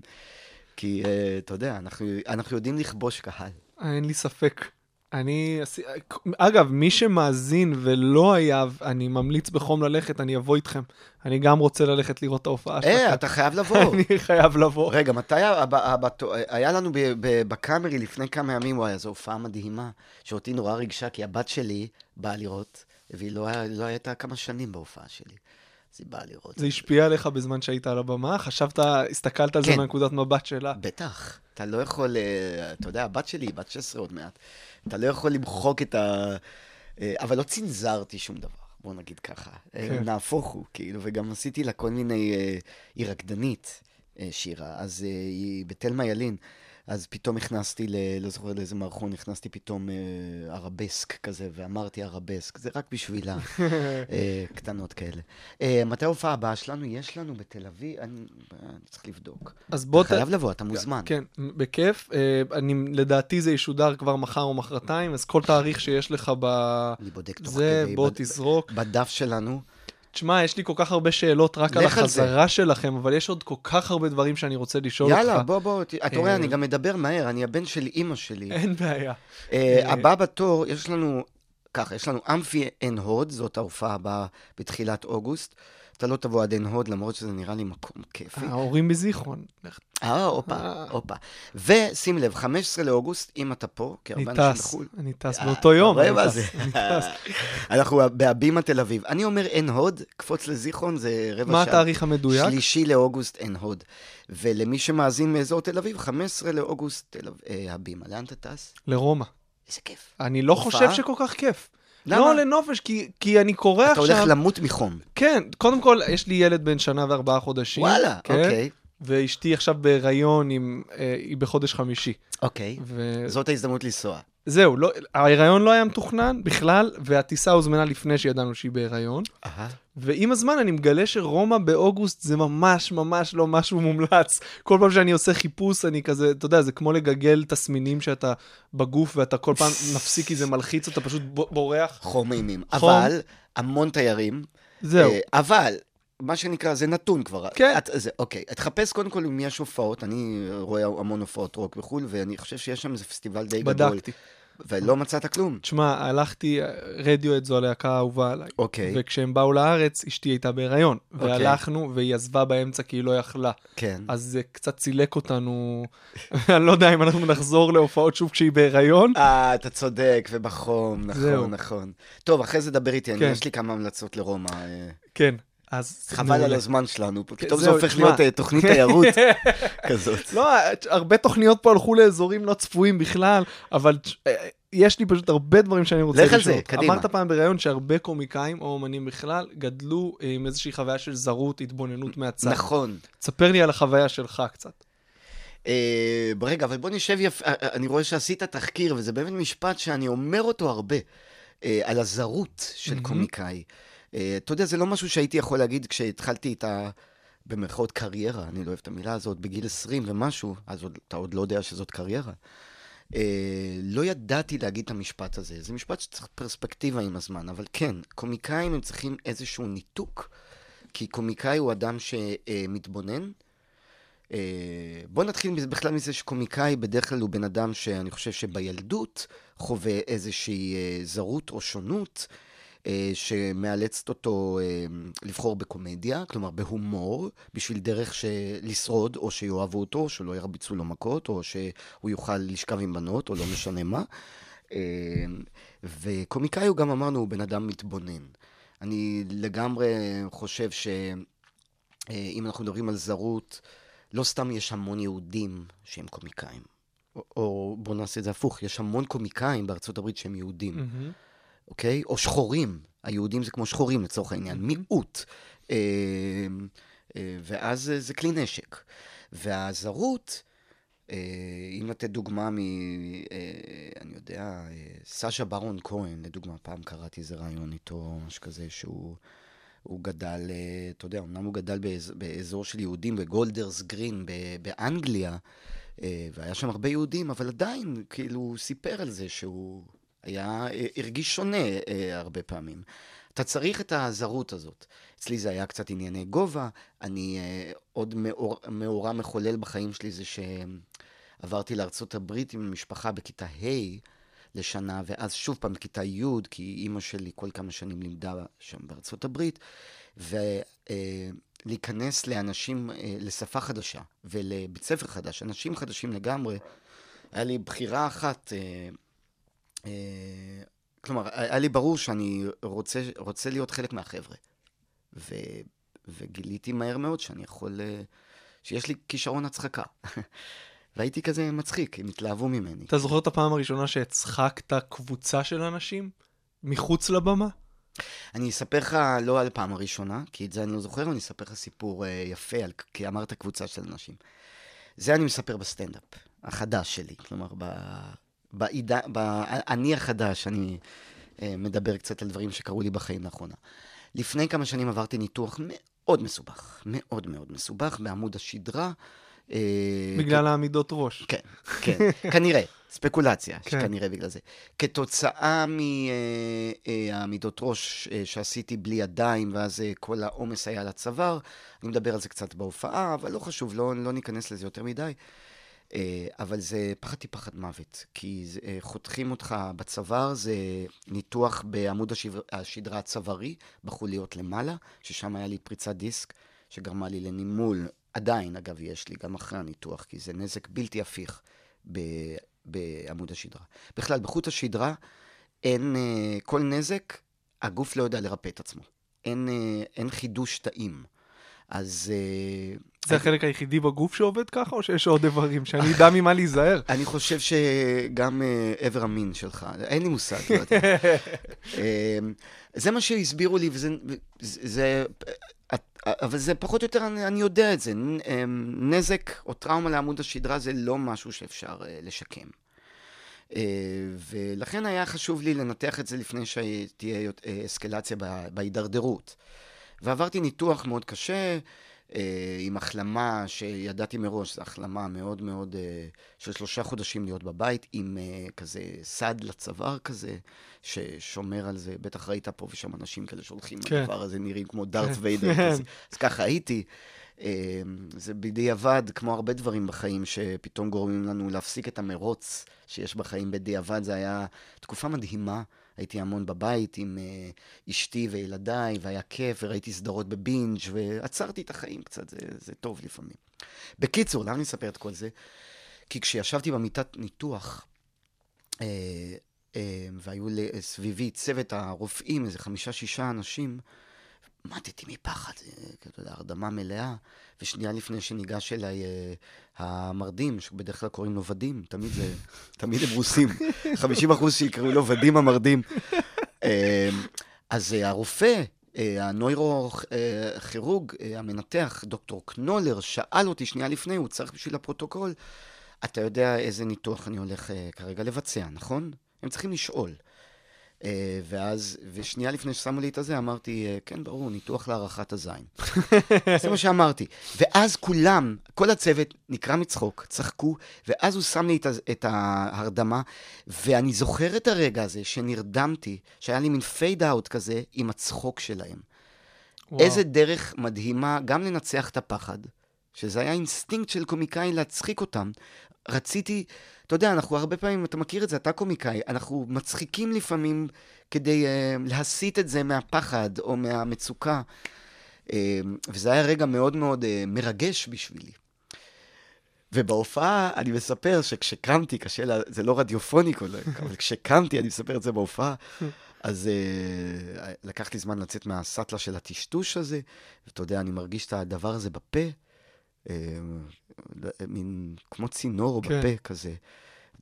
כי uh, אתה יודע, אנחנו, אנחנו יודעים לכבוש קהל. אין לי ספק. אני... אגב, מי שמאזין ולא היה, אני ממליץ בחום ללכת, אני אבוא איתכם. אני גם רוצה ללכת לראות את ההופעה שלכם. אה, אתה חייב לבוא. אני חייב לבוא. רגע, מתי היה לנו בקאמרי לפני כמה ימים, וואי, זו הופעה מדהימה, שאותי נורא ריגשה, כי הבת שלי באה לראות, והיא לא לא הייתה כמה שנים בהופעה שלי. אז היא באה לראות. זה השפיע עליך בזמן שהיית על הבמה? חשבת, הסתכלת על זה כן. מנקודת מבט שלה? בטח. אתה לא יכול, אה, אתה יודע, הבת שלי היא בת 16 עוד מעט. אתה לא יכול למחוק את ה... אה, אבל לא צנזרתי שום דבר, בוא נגיד ככה. אה, כן. נהפוך הוא, כאילו, וגם עשיתי לה כל מיני... אה, היא רקדנית, שירה, אז היא בתלמה ילין. אז פתאום הכנסתי, ל... לא זוכר לאיזה מערכון, הכנסתי פתאום אה, ערבסק כזה, ואמרתי ערבסק, זה רק בשבילה, אה, קטנות כאלה. אה, מתי ההופעה הבאה שלנו? יש לנו בתל אביב, אני, אני צריך לבדוק. אז בוא... אתה חייב לבוא, אתה מוזמן. כן, בכיף. אה, אני, לדעתי זה ישודר כבר מחר או מחרתיים, אז כל תאריך שיש לך ב... אני בודק תוך זה, כדי. בוא בד- תזרוק. בדף שלנו. תשמע, יש לי כל כך הרבה שאלות רק על על זה. החזרה שלכם, אבל יש עוד כל כך הרבה דברים שאני רוצה לשאול אותך. יאללה, בוא, בוא, אתה רואה, אה, אני גם מדבר מהר, אני הבן של אימא שלי. אין בעיה. אה, אה, הבא בתור, יש לנו, ככה, יש לנו אמפי עין הוד, זאת ההופעה הבאה בתחילת אוגוסט. אתה לא תבוא עד עין הוד, למרות שזה נראה לי מקום כיפי. ההורים בזיכרון. אה, הופה, אה. הופה. ושים לב, 15 לאוגוסט, אם אתה פה, כי הרבה אנשים בחו"ל. אני טס אה, באותו יום. אני טס? אני טס. אנחנו בהבימה תל אביב. אני אומר עין הוד, קפוץ לזיכרון, זה רבע שעה. מה התאריך המדויק? שלישי לאוגוסט עין הוד. ולמי שמאזין מאזור תל אביב, 15 לאוגוסט אה, הבימה. לאן אתה טס? לרומא. איזה כיף. אני לא? חושב שכל כך כיף. למה? לא לנופש, כי, כי אני קורא אתה עכשיו... הולך למות מחום. כן, קודם כל, יש לי ילד בן שנה וארבעה חודשים. וואלה, כן, אוקיי. ואשתי עכשיו בהיריון, עם, אה, היא בחודש חמישי. אוקיי. ו... זאת ההזדמנות לנסוע. זהו, לא, ההיריון לא היה מתוכנן בכלל, והטיסה הוזמנה לפני שידענו שהיא בהיריון. אהה. ועם הזמן אני מגלה שרומא באוגוסט זה ממש ממש לא משהו מומלץ. כל פעם שאני עושה חיפוש אני כזה, אתה יודע, זה כמו לגגל תסמינים שאתה בגוף ואתה כל פעם מפסיק כי זה מלחיץ, אתה פשוט בורח. חום אימים. חום. אבל, המון תיירים. זהו. אה, אבל, מה שנקרא, זה נתון כבר. כן. את, זה, אוקיי, תחפש קודם כל אם יש הופעות, אני רואה המון הופעות רוק בחו"ל, ואני חושב שיש שם איזה פסטיבל די גדול. בדקתי. ולא מצאת כלום. תשמע, הלכתי, רדיואט זו הלהקה האהובה עליי. אוקיי, וכשהם באו לארץ, אשתי הייתה בהיריון. אוקיי. והלכנו, והיא עזבה באמצע כי היא לא יכלה. כן. אז זה קצת צילק אותנו. אני לא יודע אם אנחנו נחזור להופעות שוב כשהיא בהיריון. אה, אתה צודק, ובחום, זהו. נכון, נכון. טוב, אחרי זה דבר איתי, אני- כן. יש לי כמה המלצות לרומא. אה, כן. אז חבל על. הזמן שלנו, פתאום זה זהו, הופך. להיות אה, תוכנית תיירות כזאת. לא, הרבה תוכניות פה הלכו לאזורים לא צפויים בכלל, אבל אה, יש לי פשוט הרבה דברים שאני רוצה לך על לשאול. זה, קדימה. אמרת פעם בראיון שהרבה קומיקאים או אומנים בכלל גדלו אה, עם איזושהי חוויה של זרות, התבוננות מהצד. נכון. תספר לי על החוויה שלך קצת. אה, רגע, אבל בוא נשב יפה, אה, אה, אני רואה שעשית תחקיר, וזה באמת משפט שאני אומר אותו הרבה, אה, על הזרות של. קומיקאי. אה, אתה יודע, זה לא משהו שהייתי יכול להגיד כשהתחלתי את ה... במרכאות קריירה, אני לא אוהב את המילה הזאת, בגיל 20 ומשהו, אז עוד, אתה עוד לא יודע שזאת קריירה. אה, לא ידעתי להגיד את המשפט הזה. זה משפט שצריך פרספקטיבה עם הזמן, אבל כן, קומיקאים הם צריכים איזשהו ניתוק, כי קומיקאי הוא אדם שמתבונן. אה, בוא נתחיל מזה- בכלל מזה שקומיקאי בדרך כלל הוא בן אדם שאני חושב שבילדות חווה איזושהי אה, זרות או שונות. אה, שמאלצת אותו אה, לבחור בקומדיה, כלומר בהומור, בשביל דרך לשרוד, או שיאהבו אותו, או שלא ירביצו לו מכות, או שהוא יוכל לשכב עם בנות, או לא משנה מה. אה, וקומיקאי הוא גם אמרנו, הוא בן אדם מתבונן. אני לגמרי חושב שאם אנחנו מדברים על זרות, לא סתם יש המון יהודים שהם קומיקאים. או, או בואו נעשה את זה הפוך, יש המון קומיקאים בארצות הברית שהם יהודים. מהמם. אוקיי? או שחורים. היהודים זה כמו שחורים לצורך העניין, מיעוט. אה, אה, ואז זה כלי נשק. והזרות, אה, אם לתת דוגמה מ... אה, אני יודע, סשה ברון כהן, לדוגמה, פעם קראתי איזה רעיון איתו, משהו כזה, שהוא... הוא גדל, אתה יודע, אמנם הוא גדל באזור, באזור של יהודים, בגולדרס גרין, באנגליה, והיה שם הרבה יהודים, אבל עדיין, כאילו, הוא סיפר על זה שהוא היה, אה, הרגיש שונה אה, הרבה פעמים. אתה צריך את הזרות הזאת. אצלי זה היה קצת ענייני גובה. אני, אה, עוד מאור, מאורע מחולל בחיים שלי זה שעברתי לארצות הברית עם המשפחה בכיתה ה', לשנה, ואז שוב פעם כיתה י', כי אימא שלי כל כמה שנים לימדה שם בארצות הברית, ולהיכנס לאנשים, אה, לשפה חדשה ולבית ספר חדש, אנשים חדשים לגמרי. היה לי בחירה אחת, אה, אה, כלומר, היה לי ברור שאני רוצה, רוצה להיות חלק מהחבר'ה. ו, וגיליתי מהר מאוד שאני יכול, אה, שיש לי כישרון הצחקה. והייתי כזה מצחיק, הם התלהבו ממני. אתה זוכר את הפעם הראשונה שהצחקת קבוצה של אנשים? מחוץ לבמה? אני אספר לך לא על הפעם הראשונה, כי את זה אני לא זוכר, אבל אני אספר לך סיפור אה, יפה, על, כי אמרת קבוצה של אנשים. זה אני מספר בסטנדאפ, החדש שלי. כלומר, ב, בעידה, ב, אני החדש, אני אה, מדבר קצת על דברים שקרו לי בחיים לאחרונה. לפני כמה שנים עברתי ניתוח מאוד מסובך, מאוד מאוד מסובך, בעמוד השדרה. אה, בגלל העמידות ראש. כן, כן, כנראה, ספקולציה, כן. כנראה בגלל זה. כתוצאה מהעמידות ראש אה, שעשיתי בלי ידיים, ואז כל העומס היה על הצוואר, אני מדבר על זה קצת בהופעה, אבל לא חשוב, לא, לא ניכנס לזה יותר מדי. אה, אבל זה, פחדתי פחד מוות, כי זה, אה, חותכים אותך בצוואר, זה ניתוח בעמוד השבר, השדרה הצווארי, בחוליות למעלה, ששם היה לי פריצת דיסק, שגרמה לי לנימול, עדיין, אגב, יש לי, גם אחרי הניתוח, כי זה נזק בלתי הפיך ב, בעמוד השדרה. בכלל, בחוט השדרה אין, אה, כל נזק, הגוף לא יודע לרפא את עצמו. אין, אין חידוש תאים. אז... אה, זה החלק היחידי בגוף שעובד ככה, או שיש עוד איברים שאני אדע ממה להיזהר? אני חושב שגם אה, עבר המין שלך, אין לי מושג, לא יודע. אה, זה מה שהסבירו לי, וזה... זה, אבל זה פחות או יותר, אני, אני יודע את זה. אה, נזק או טראומה לעמוד השדרה זה לא משהו שאפשר אה, לשקם. אה, ולכן היה חשוב לי לנתח את זה לפני שתהיה אה, אסקלציה בהידרדרות. ועברתי ניתוח מאוד קשה, אה, עם החלמה שידעתי מראש, זו החלמה מאוד מאוד, אה, של שלושה חודשים להיות בבית, עם אה, כזה סד לצוואר כזה, ששומר על זה. בטח ראית פה ושם אנשים כאלה שהולכים כן. על הדבר הזה, נראים כמו דארט כן. ויידר כזה. אז ככה הייתי. אה, זה בדיעבד, כמו הרבה דברים בחיים שפתאום גורמים לנו להפסיק את המרוץ שיש בחיים בדיעבד. זה היה תקופה מדהימה. הייתי המון בבית עם אה, אשתי וילדיי, והיה כיף, וראיתי סדרות בבינג', ועצרתי את החיים קצת, זה, זה טוב לפעמים. בקיצור, למה אני אספר את כל זה? כי כשישבתי במיטת ניתוח, אה, אה, והיו סביבי צוות הרופאים, איזה חמישה-שישה אנשים, מתתי מפחד, אה, אתה יודע, הרדמה מלאה, ושנייה לפני שניגש אליי אה, המרדים, שבדרך כלל קוראים לו ודים, תמיד זה, תמיד הם רוסים, 50 אחוז שיקראו לו ודים המרדים. אה, אז הרופא, הנוירוכירורג, המנתח, דוקטור קנולר, שאל אותי שנייה לפני, הוא צריך בשביל הפרוטוקול, אתה יודע איזה ניתוח אני הולך כרגע לבצע, נכון? הם צריכים לשאול. אה, ואז, ושנייה לפני ששמו לי את הזה, אמרתי, אה, כן, ברור, ניתוח להארכת הזין. זה מה שאמרתי. ואז כולם, כל הצוות נקרע מצחוק, צחקו, ואז הוא שם לי את, את ההרדמה, ואני זוכר את הרגע הזה שנרדמתי, שהיה לי מין פייד אאוט כזה עם הצחוק שלהם. וואו. איזה דרך מדהימה גם לנצח את הפחד, שזה היה אינסטינקט של קומיקאי להצחיק אותם. רציתי, אתה יודע, אנחנו הרבה פעמים, אתה מכיר את זה, אתה קומיקאי, אנחנו מצחיקים לפעמים כדי אה, להסיט את זה מהפחד או מהמצוקה. אה, וזה היה רגע מאוד מאוד אה, מרגש בשבילי. ובהופעה אני מספר שכשקמתי, קשה, לה, זה לא רדיופוני כל אבל כשקמתי, אני מספר את זה בהופעה, אז אה, לקח לי זמן לצאת מהסאטלה של הטשטוש הזה, ואתה יודע, אני מרגיש את הדבר הזה בפה, מין כמו צינור כן. בפה כזה.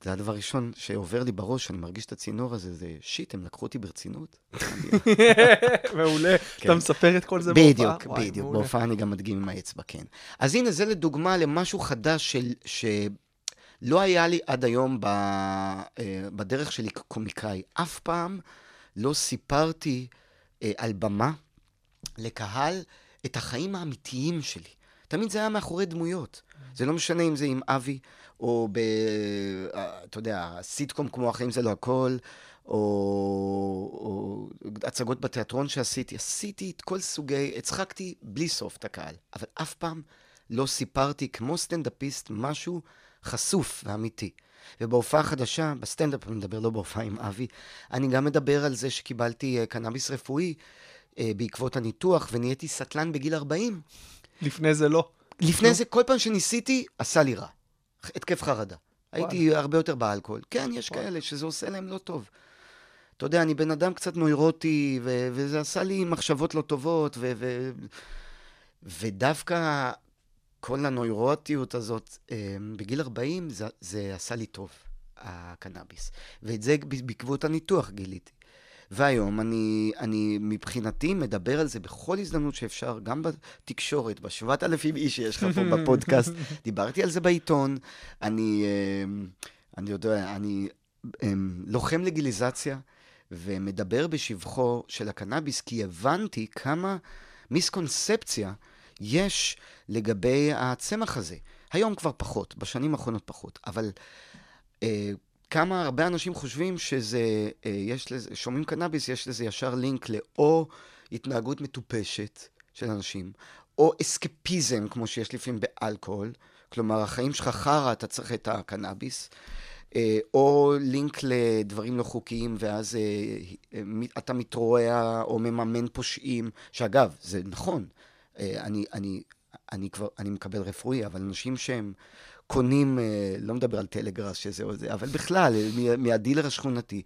זה הדבר הראשון שעובר לי בראש, אני מרגיש את הצינור הזה, זה שיט, הם לקחו אותי ברצינות. מעולה. כן. אתה מספר את כל זה בהופעה? בדיוק, בדיוק. בהופעה אני גם מדגים עם האצבע, כן. אז הנה, זה לדוגמה למשהו חדש של, שלא היה לי עד היום ב, אה, בדרך שלי כקומיקאי. אף פעם לא סיפרתי אה, על במה לקהל את החיים האמיתיים שלי. תמיד זה היה מאחורי דמויות. זה לא משנה אם זה עם אבי, או ב... אה, אתה יודע, סיטקום כמו החיים זה לא הכל, או, או הצגות בתיאטרון שעשיתי. עשיתי את כל סוגי, הצחקתי בלי סוף את הקהל, אבל אף פעם לא סיפרתי כמו סטנדאפיסט משהו חשוף ואמיתי. ובהופעה החדשה, בסטנדאפ, אני מדבר לא בהופעה עם אבי, אני גם מדבר על זה שקיבלתי אה, קנאביס רפואי אה, בעקבות הניתוח, ונהייתי סטלן בגיל 40. לפני זה לא. לפני זה, כל פעם שניסיתי, עשה לי רע. התקף חרדה. הייתי הרבה יותר באלכוהול. כן, יש כאלה שזה עושה להם לא טוב. אתה יודע, אני בן אדם קצת נוירוטי, ו- וזה עשה לי מחשבות לא טובות, ו- ו- ודווקא כל הנוירוטיות הזאת, אה, בגיל 40, זה, זה עשה לי טוב, הקנאביס. ואת זה בעקבות הניתוח גיליתי. והיום אני, אני מבחינתי מדבר על זה בכל הזדמנות שאפשר, גם בתקשורת, בשבעת אלפים איש שיש לך פה בפודקאסט. דיברתי על זה בעיתון. אני, אה, אני יודע, אני אה, לוחם לגיליזציה ומדבר בשבחו של הקנאביס, כי הבנתי כמה מיסקונספציה יש לגבי הצמח הזה. היום כבר פחות, בשנים האחרונות פחות, אבל אה, כמה הרבה אנשים חושבים שזה, אה, יש לזה, שומעים קנאביס, יש לזה ישר לינק לאו התנהגות מטופשת של אנשים, או אסקפיזם, כמו שיש לפעמים באלכוהול, כלומר, החיים שלך חרא, אתה צריך את הקנאביס, אה, או לינק לדברים לא חוקיים, ואז אה, אתה מתרועע או מממן פושעים, שאגב, זה נכון, אני, אני, אני כבר, אני מקבל רפואי, אבל אנשים שהם קונים, אה, לא מדבר על טלגראס שזה או זה, אבל בכלל, אה, מה- מהדילר השכונתי.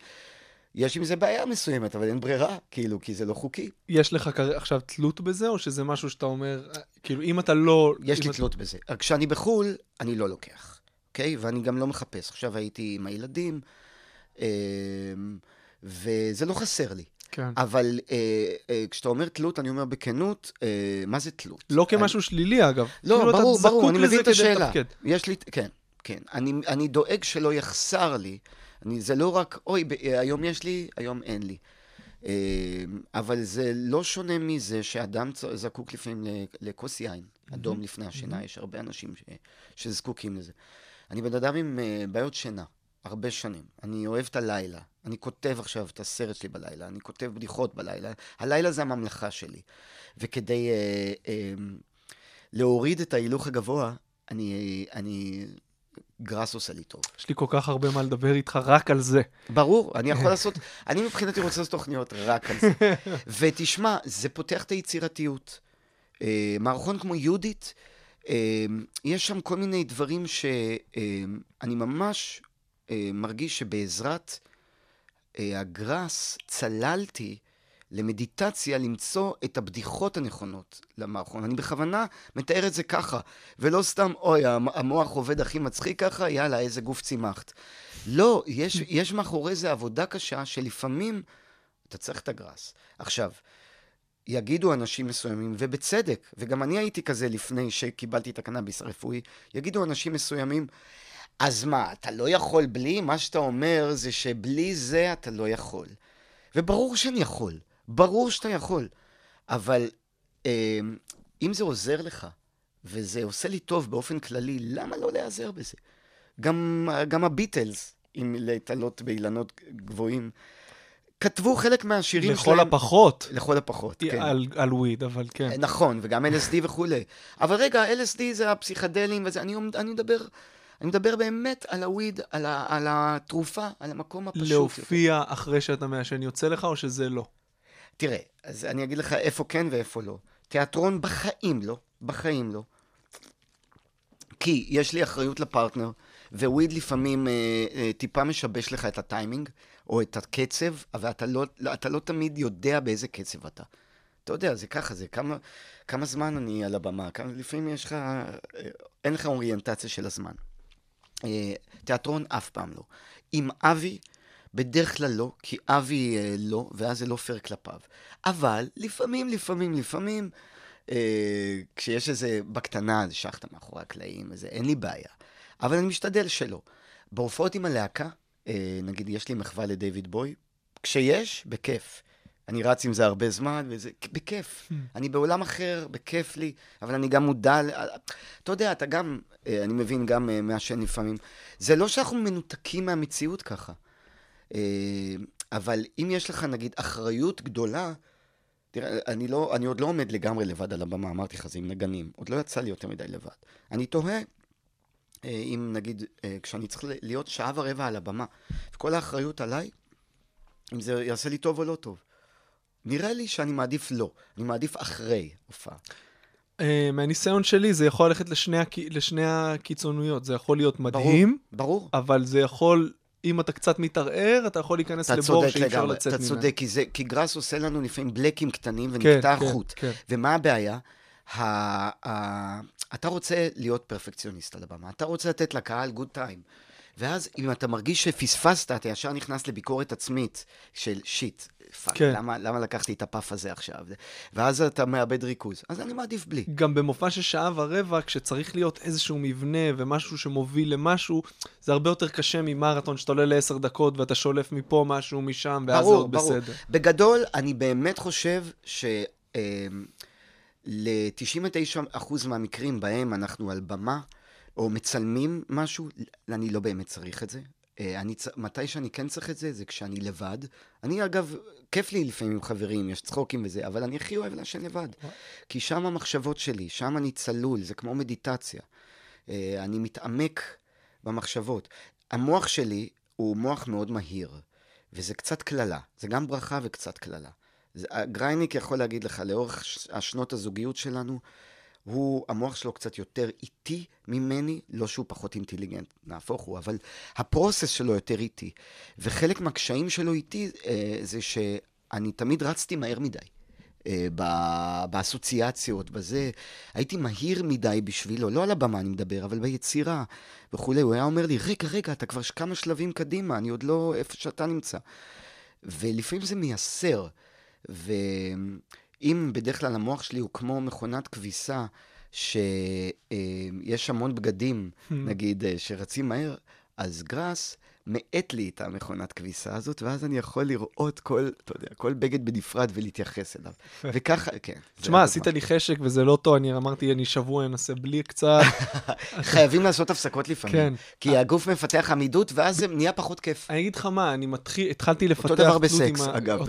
יש עם זה בעיה מסוימת, אבל אין ברירה, כאילו, כי זה לא חוקי. יש לך עכשיו תלות בזה, או שזה משהו שאתה אומר, אה, כאילו, אם אתה לא... יש לי אתה- תלות בזה. כשאני בחו"ל, אני לא לוקח, אוקיי? ואני גם לא מחפש. עכשיו הייתי עם הילדים, וזה לא חסר לי. כן. אבל אה, אה, כשאתה אומר תלות, אני אומר בכנות, אה, מה זה תלות? לא כמשהו שלילי, אגב. לא, כאילו, ברור, ברור, אני מבין את השאלה. לתפקד. יש לי, כן, כן. אני, אני דואג שלא יחסר לי. אני, זה לא רק, אוי, ב, היום יש לי, היום אין לי. אה, אבל זה לא שונה מזה שאדם זקוק לפעמים לכוס יין, אדום לפני השינה, יש הרבה אנשים ש, שזקוקים לזה. אני בן אדם עם אה, בעיות שינה, הרבה שנים. אני אוהב את הלילה. אני כותב עכשיו את הסרט שלי בלילה, אני כותב בדיחות בלילה. הלילה זה הממלכה שלי. וכדי אה, אה, להוריד את ההילוך הגבוה, אני, אני, גראס עושה לי טוב. יש לי כל כך הרבה מה לדבר איתך רק על זה. ברור, אני יכול לעשות, אני מבחינתי רוצה לעשות תוכניות רק על זה. ותשמע, זה פותח את היצירתיות. אה, מערכון כמו יהודית, אה, יש שם כל מיני דברים שאני ממש אה, מרגיש שבעזרת אה, הגראס צללתי למדיטציה למצוא את הבדיחות הנכונות למערכון. אני בכוונה מתאר את זה ככה, ולא סתם, אוי, המ- המוח עובד הכי מצחיק ככה, יאללה, איזה גוף צימחת. לא, יש, יש מאחורי זה עבודה קשה שלפעמים אתה צריך את הגראס. עכשיו, יגידו אנשים מסוימים, ובצדק, וגם אני הייתי כזה לפני שקיבלתי את הקנאביס הרפואי, יגידו אנשים מסוימים, אז מה, אתה לא יכול בלי? מה שאתה אומר זה שבלי זה אתה לא יכול. וברור שאני יכול, ברור שאתה יכול, אבל אה, אם זה עוזר לך, וזה עושה לי טוב באופן כללי, למה לא להיעזר בזה? גם, גם הביטלס, אם להתעלות באילנות גבוהים, כתבו חלק מהשירים לכל שלהם... הפחות. לכל הפחות, כן. על, על וויד, אבל כן. נכון, וגם LSD וכולי. אבל רגע, LSD זה הפסיכדלים וזה, אני, אני מדבר... אני מדבר באמת על הוויד, על, ה, על התרופה, על המקום הפשוט. יותר. להופיע אחרי שאתה מעשן יוצא לך, או שזה לא? תראה, אז אני אגיד לך איפה כן ואיפה לא. תיאטרון בחיים לא, בחיים לא. כי יש לי אחריות לפרטנר, וויד לפעמים אה, אה, טיפה משבש לך את הטיימינג, או את הקצב, אבל אתה לא, אתה לא תמיד יודע באיזה קצב אתה. אתה יודע, זה ככה, זה כמה, כמה זמן אני על הבמה, כמה, לפעמים יש לך, אה, אין לך אוריינטציה של הזמן. אה, תיאטרון אף פעם לא. עם אבי, בדרך כלל לא, כי אבי אה, לא, ואז זה לא פייר כלפיו. אבל לפעמים, לפעמים, לפעמים, אה, כשיש איזה, בקטנה, איזה שחטה מאחורי הקלעים, איזה, אין לי בעיה. אבל אני משתדל שלא. בהופעות עם הלהקה, אה, נגיד, יש לי מחווה לדיוויד בוי, כשיש, בכיף. אני רץ עם זה הרבה זמן, וזה בכיף. אני בעולם אחר, בכיף לי, אבל אני גם מודע, ל- אתה יודע, אתה גם, אה, אני מבין, גם אה, מעשן לפעמים. זה לא שאנחנו מנותקים מהמציאות ככה. אה, אבל אם יש לך, נגיד, אחריות גדולה, תראה, אני, לא, אני עוד לא עומד לגמרי לבד על הבמה, אמרתי לך, זה עם נגנים. עוד לא יצא לי יותר מדי לבד. אני תוהה אה, אם נגיד, אה, כשאני צריך להיות שעה ורבע על הבמה, וכל האחריות עליי, אם זה יעשה לי טוב או לא טוב. נראה לי שאני מעדיף לא, אני מעדיף אחרי הופעה. אה, מהניסיון שלי, זה יכול ללכת לשני, הכ... לשני הקיצוניות. זה יכול להיות מדהים, ברור. אבל זה יכול, אם אתה קצת מתערער, אתה יכול להיכנס אתה לבור שאי אפשר לצאת אתה ממנו. צודק, כי, זה, כי גראס עושה לנו לפעמים בלקים קטנים כן, ונקטע כן, החוט. כן. ומה הבעיה? ה, ה, אתה רוצה להיות פרפקציוניסט על הבמה, אתה רוצה לתת לקהל good time. ואז אם אתה מרגיש שפספסת, אתה ישר נכנס לביקורת עצמית של shit, fuck, כן. למה, למה לקחתי את הפאף הזה עכשיו? ואז אתה מאבד ריכוז. אז אני מעדיף בלי. גם במופע של שעה ורבע, כשצריך להיות איזשהו מבנה ומשהו שמוביל למשהו, זה הרבה יותר קשה ממרתון שאתה עולה לעשר דקות ואתה שולף מפה משהו משם, ואז זה ברור, עוד ברור. בסדר. בגדול, אני באמת חושב ש... ל-99% מהמקרים בהם אנחנו על במה, או מצלמים משהו, אני לא באמת צריך את זה. אה, אני, מתי שאני כן צריך את זה, זה כשאני לבד. אני אגב, כיף לי לפעמים עם חברים, יש צחוקים וזה, אבל אני הכי אוהב לעשן לבד. כי שם המחשבות שלי, שם אני צלול, זה כמו מדיטציה. אה, אני מתעמק במחשבות. המוח שלי הוא מוח מאוד מהיר, וזה קצת קללה. זה גם ברכה וקצת קללה. גרייניק יכול להגיד לך, לאורך השנות הזוגיות שלנו, הוא, המוח שלו קצת יותר איטי ממני, לא שהוא פחות אינטליגנט, נהפוך הוא, אבל הפרוסס שלו יותר איטי. וחלק מהקשיים שלו איתי אה, זה שאני תמיד רצתי מהר מדי. אה, באסוציאציות, בזה. הייתי מהיר מדי בשבילו, לא על הבמה אני מדבר, אבל ביצירה וכולי. הוא היה אומר לי, רגע, רגע, אתה כבר כמה שלבים קדימה, אני עוד לא איפה שאתה נמצא. ולפעמים זה מייסר. ואם בדרך כלל המוח שלי הוא כמו מכונת כביסה, שיש המון בגדים, נגיד, אה, שרצים מהר, אז גראס מאט לי את המכונת כביסה הזאת, ואז אני יכול לראות כל, אתה יודע, כל בגד בנפרד ולהתייחס אליו. וככה, כן. תשמע. עשית לי חשק וזה לא טוב, אני אמרתי, אני שבוע אנסה בלי קצת. חייבים לעשות הפסקות לפעמים. כן. כי הגוף מפתח עמידות, ואז זה נהיה פחות כיף. אני אגיד לך מה, אני מתחיל, התחלתי לפתח אותו דבר בסקס, אגב,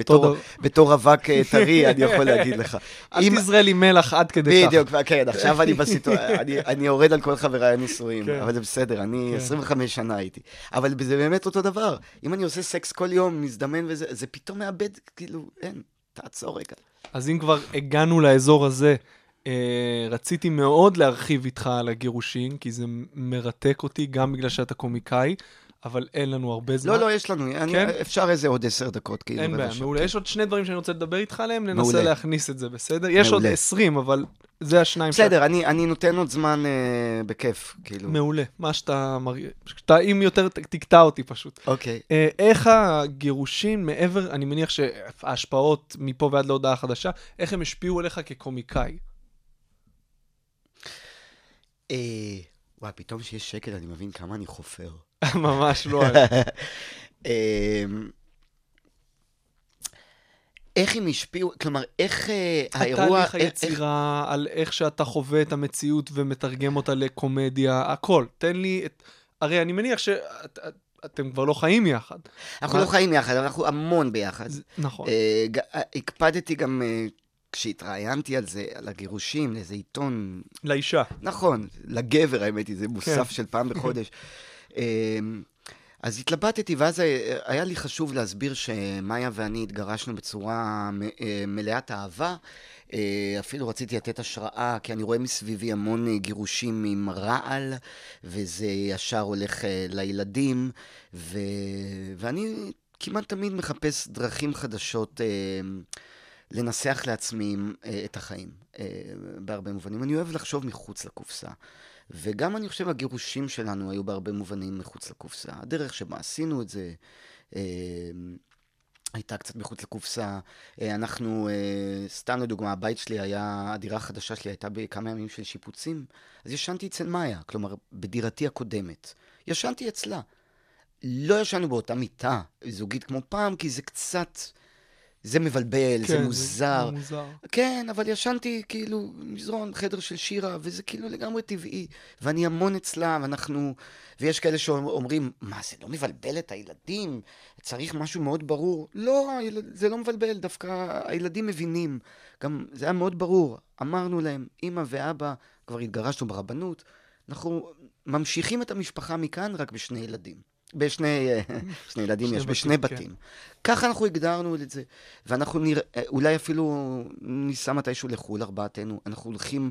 בתור- רווק אה, טרי, אני יכול להגיד לך. אל תזרה לי מלח עד כדי כך. בדיוק, כן, עכשיו אני בסיטואציה, אני- יורד על כל חבריי הנישואים, כן. אבל זה בסדר, אני כן. 25 שנה הייתי. אבל זה באמת אותו דבר. אם אני עושה סקס כל יום, מזדמן וזה, זה פתאום מאבד, כאילו, אין, תעצור רגע. אז אם כבר הגענו לאזור הזה, אה, רציתי מאוד להרחיב איתך על הגירושין, כי זה מרתק אותי, גם בגלל שאתה קומיקאי, אבל אין לנו הרבה זמן. לא, לא, יש לנו, אני- כן? אפשר איזה עוד עשר דקות, כאילו. אין בעיה, מעולה. כן. יש עוד שני דברים שאני רוצה לדבר איתך עליהם, ננסה מעולה. להכניס את זה, בסדר? יש עוד מעולה. 20, אבל זה השניים בסדר, אני אני נותן עוד זמן אה, בכיף, כאילו. מעולה, מה שאתה מרגיש. שאתה, אם יותר, תקטע אותי פשוט. אוקיי. אה, איך הגירושין מעבר, אני מניח שההשפעות מפה ועד להודעה חדשה, איך הם השפיעו עליך כקומיקאי? אה, וואי, פתאום שיש שקט, אני מבין כמה אני חופר. ממש לא. אמ, איך הם השפיעו, כלומר, איך אה, האירוע... התהליך איך- היצירה, על איך שאתה חווה את המציאות ומתרגם אותה לקומדיה, הכל. תן לי את... הרי אני מניח שאתם כבר לא חיים יחד. אנחנו מה- לא חיים יחד, אבל אנחנו המון ביחד. זה- נכון. אה, אה, הקפדתי גם, אה, כשהתראיינתי על זה, על הגירושים, לאיזה עיתון, לאישה. נכון, לגבר, האמת היא, זה מוסף כן. של פעם בחודש. אה, אז התלבטתי, ואז אה, היה לי חשוב להסביר שמאיה ואני התגרשנו בצורה אה, מלאת אהבה. אה, אפילו רציתי לתת השראה, כי אני רואה מסביבי המון גירושים עם רעל, וזה ישר הולך לילדים, ו... ואני כמעט תמיד מחפש דרכים חדשות לנסח לעצמי אה, את החיים, אה, בהרבה מובנים. אני אוהב לחשוב מחוץ לקופסה. וגם אני חושב הגירושים שלנו היו בהרבה מובנים מחוץ לקופסה. הדרך שבה עשינו את זה אה, הייתה קצת מחוץ לקופסה. אה, אנחנו, אה, סתם לדוגמה, הבית שלי היה, הדירה החדשה שלי הייתה בכמה ימים של שיפוצים, אז ישנתי אצל מאיה, כלומר, בדירתי הקודמת. ישנתי אצלה. לא ישנו באותה מיטה זוגית כמו פעם, כי זה קצת... זה מבלבל, כן, זה מוזר. זה מוזר. כן, אבל ישנתי כאילו מזרון, חדר של שירה, וזה כאילו לגמרי טבעי. ואני המון אצלה, ואנחנו... ויש כאלה שאומרים, מה, זה לא מבלבל את הילדים? צריך משהו מאוד ברור. לא, זה לא מבלבל, דווקא הילדים מבינים. גם זה היה מאוד ברור. אמרנו להם, אמא ואבא, כבר התגרשנו ברבנות, אנחנו ממשיכים את המשפחה מכאן רק בשני ילדים. בשני אה, שני ילדים שני יש, בתים, בשני כן. בתים. ככה אנחנו הגדרנו את זה. ואנחנו נראה, אולי אפילו ניסע מתישהו לחו"ל, ארבעתנו. אנחנו הולכים